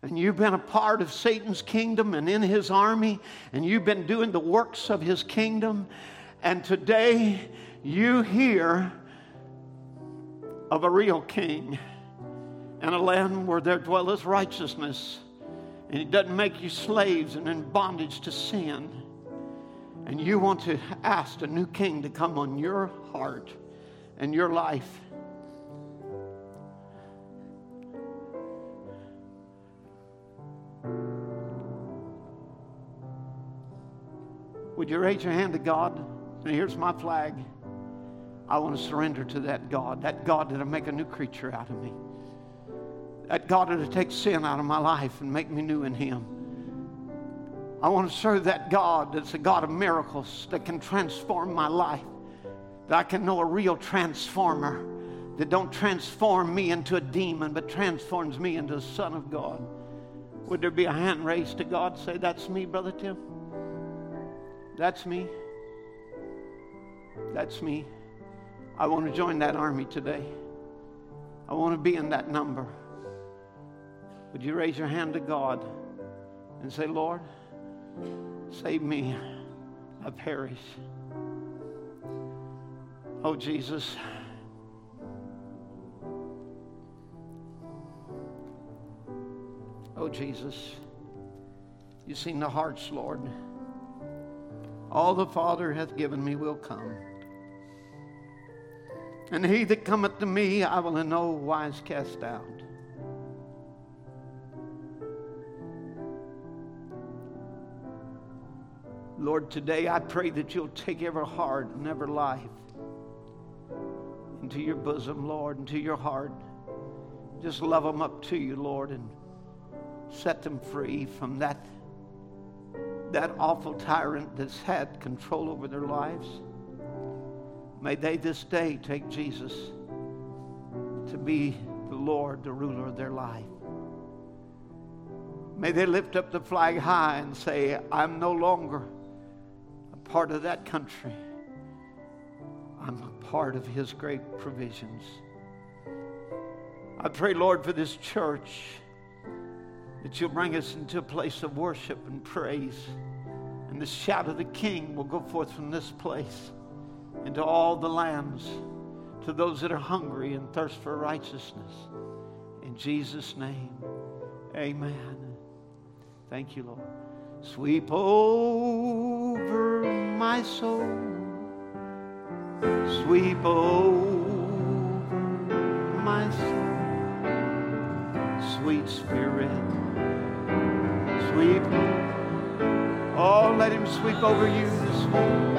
and you've been a part of Satan's kingdom and in his army, and you've been doing the works of his kingdom, and today you hear of a real king and a land where there dwelleth righteousness, and he doesn't make you slaves and in bondage to sin. And you want to ask a new king to come on your heart and your life. Would you raise your hand to God? And here's my flag. I want to surrender to that God, that God that'll make a new creature out of me. That God that'll take sin out of my life and make me new in Him. I want to serve that God that's a God of miracles that can transform my life. That I can know a real transformer that don't transform me into a demon, but transforms me into a son of God. Would there be a hand raised to God? Say, That's me, Brother Tim. That's me. That's me. I want to join that army today. I want to be in that number. Would you raise your hand to God and say, Lord, save me. I perish. Oh, Jesus. Oh, Jesus. You've seen the hearts, Lord. All the Father hath given me will come. And he that cometh to me, I will in no wise cast out. Lord, today I pray that you'll take every heart and every life into your bosom, Lord, into your heart. Just love them up to you, Lord, and set them free from that that awful tyrant that's had control over their lives. May they this day take Jesus to be the Lord, the ruler of their life. May they lift up the flag high and say, I'm no longer a part of that country. I'm a part of his great provisions. I pray, Lord, for this church that you'll bring us into a place of worship and praise. And the shout of the King will go forth from this place into all the lands, to those that are hungry and thirst for righteousness. In Jesus' name, amen. Thank you, Lord. Sweep over my soul. Sweep over my soul. Sweet Spirit. Sweep. Oh, let him sweep over you this morning.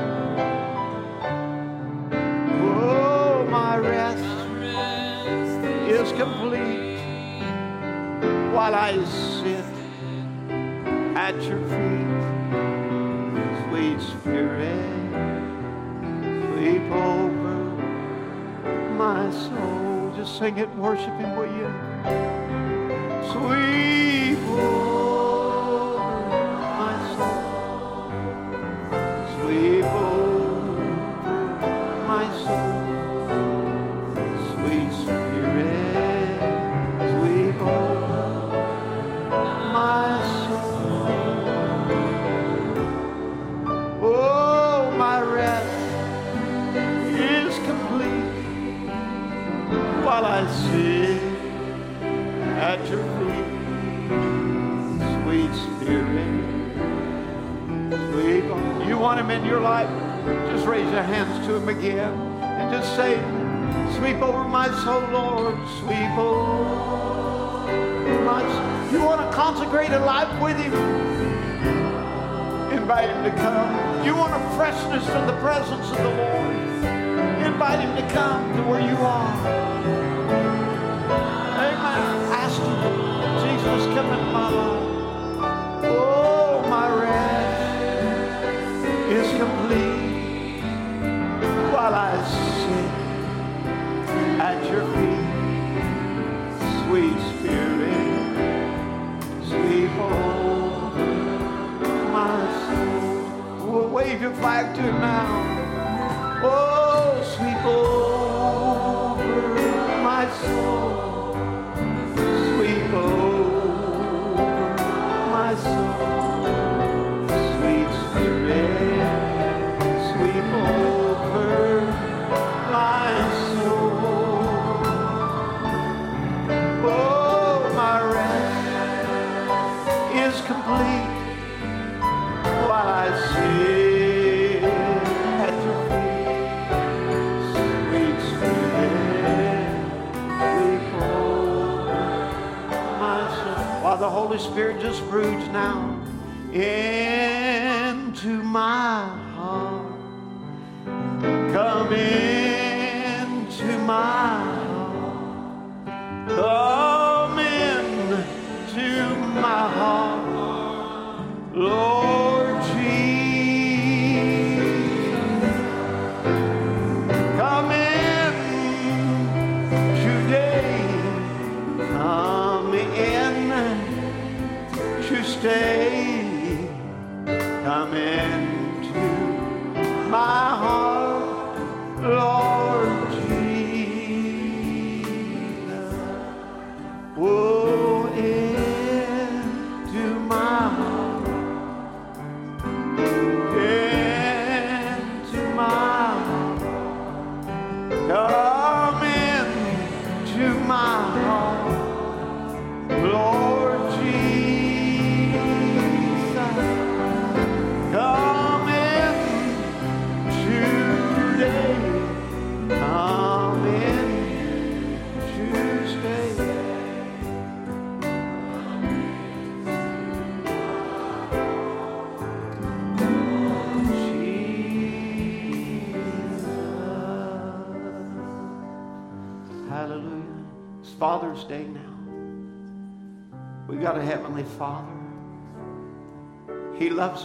Oh, my rest is complete while I sit at your feet. Sweet Spirit, sweep over my soul. Just sing it, worship Him, will you? Over life? Just raise your hands to him again and just say, Sweep over my soul, Lord. Sweep over my soul. You want to consecrate a life with him? Invite him to come. You want a freshness from the presence of the Lord? Invite him to come to where you are. To now. Oh, sweep over my soul. Sweep over my soul. Sweet Spirit, sweep over my soul. Oh, my rest is complete Holy Spirit just broods now. Into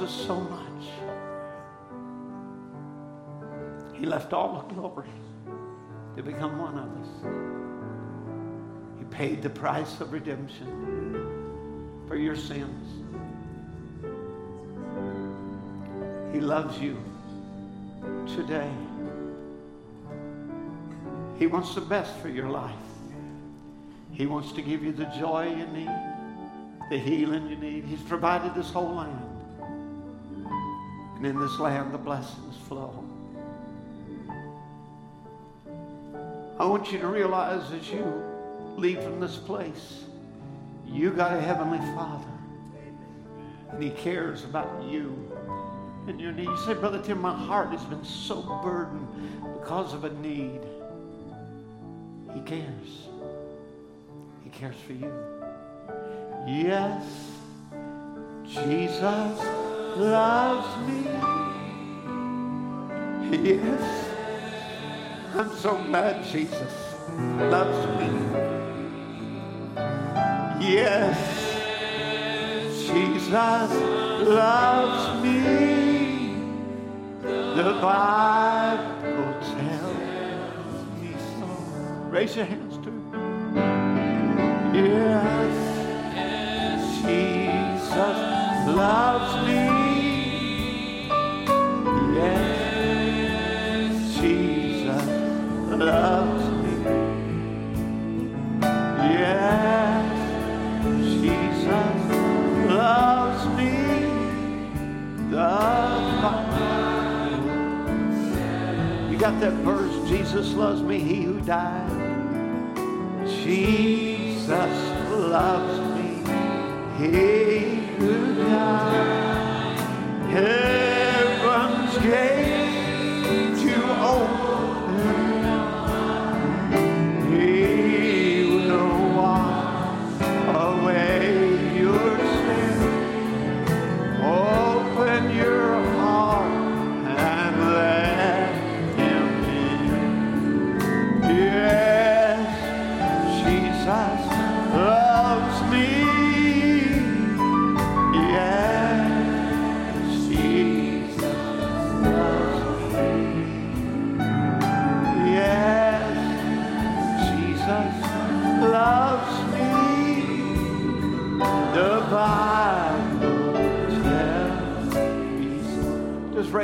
loves us so much. He left all the glory to become one of us. He paid the price of redemption for your sins. He loves you today. He wants the best for your life. He wants to give you the joy you need, the healing you need. He's provided this whole land. And in this land, the blessings flow. I want you to realize as you leave from this place, you got a Heavenly Father. And He cares about you and your need. You say, Brother Tim, my heart has been so burdened because of a need. He cares. He cares for you. Yes, Jesus loves me. Yes, I'm so glad Jesus loves me. Yes, Jesus loves me. The Bible tells me so. Raise your hands to. Yes, Jesus loves me. Loves me. Yes, Jesus loves me. The. You got that verse? Jesus loves me, he who died. Jesus loves me, he who died. Heaven's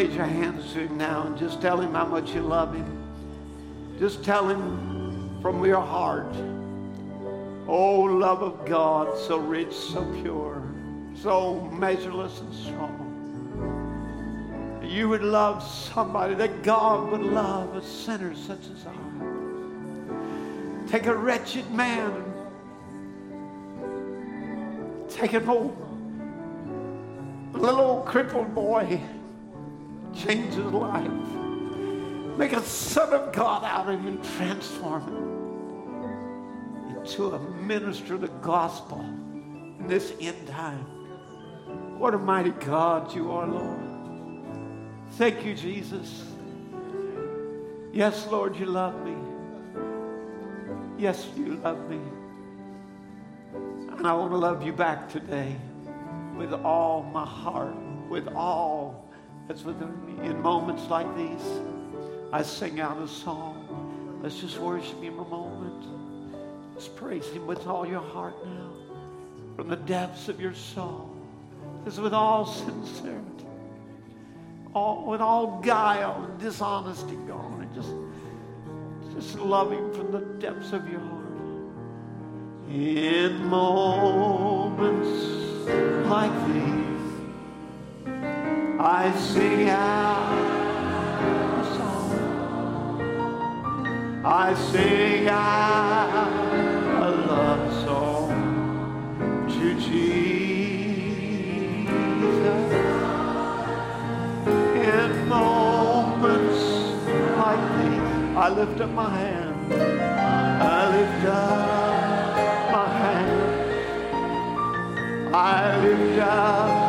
raise your hands to him now and just tell him how much you love him. Just tell him from your heart. Oh, love of God, so rich, so pure, so measureless and strong. You would love somebody that God would love, a sinner such as I. Take a wretched man take an old, little old crippled boy, change his life. Make a son of God out of him and transform him into a minister of the gospel in this end time. What a mighty God you are, Lord. Thank you, Jesus. Yes, Lord, you love me. Yes, you love me. And I want to love you back today with all my heart, with all that's within me. In moments like these, I sing out a song. Let's just worship Him a moment. Just praise Him with all your heart now, from the depths of your soul. Just with all sincerity all, with all guile and dishonesty gone, and just, just love Him from the depths of your heart. In moments like these, I sing out a song. I sing out a love song to Jesus in moments like these, I lift up my hand. I lift up my hand. I lift up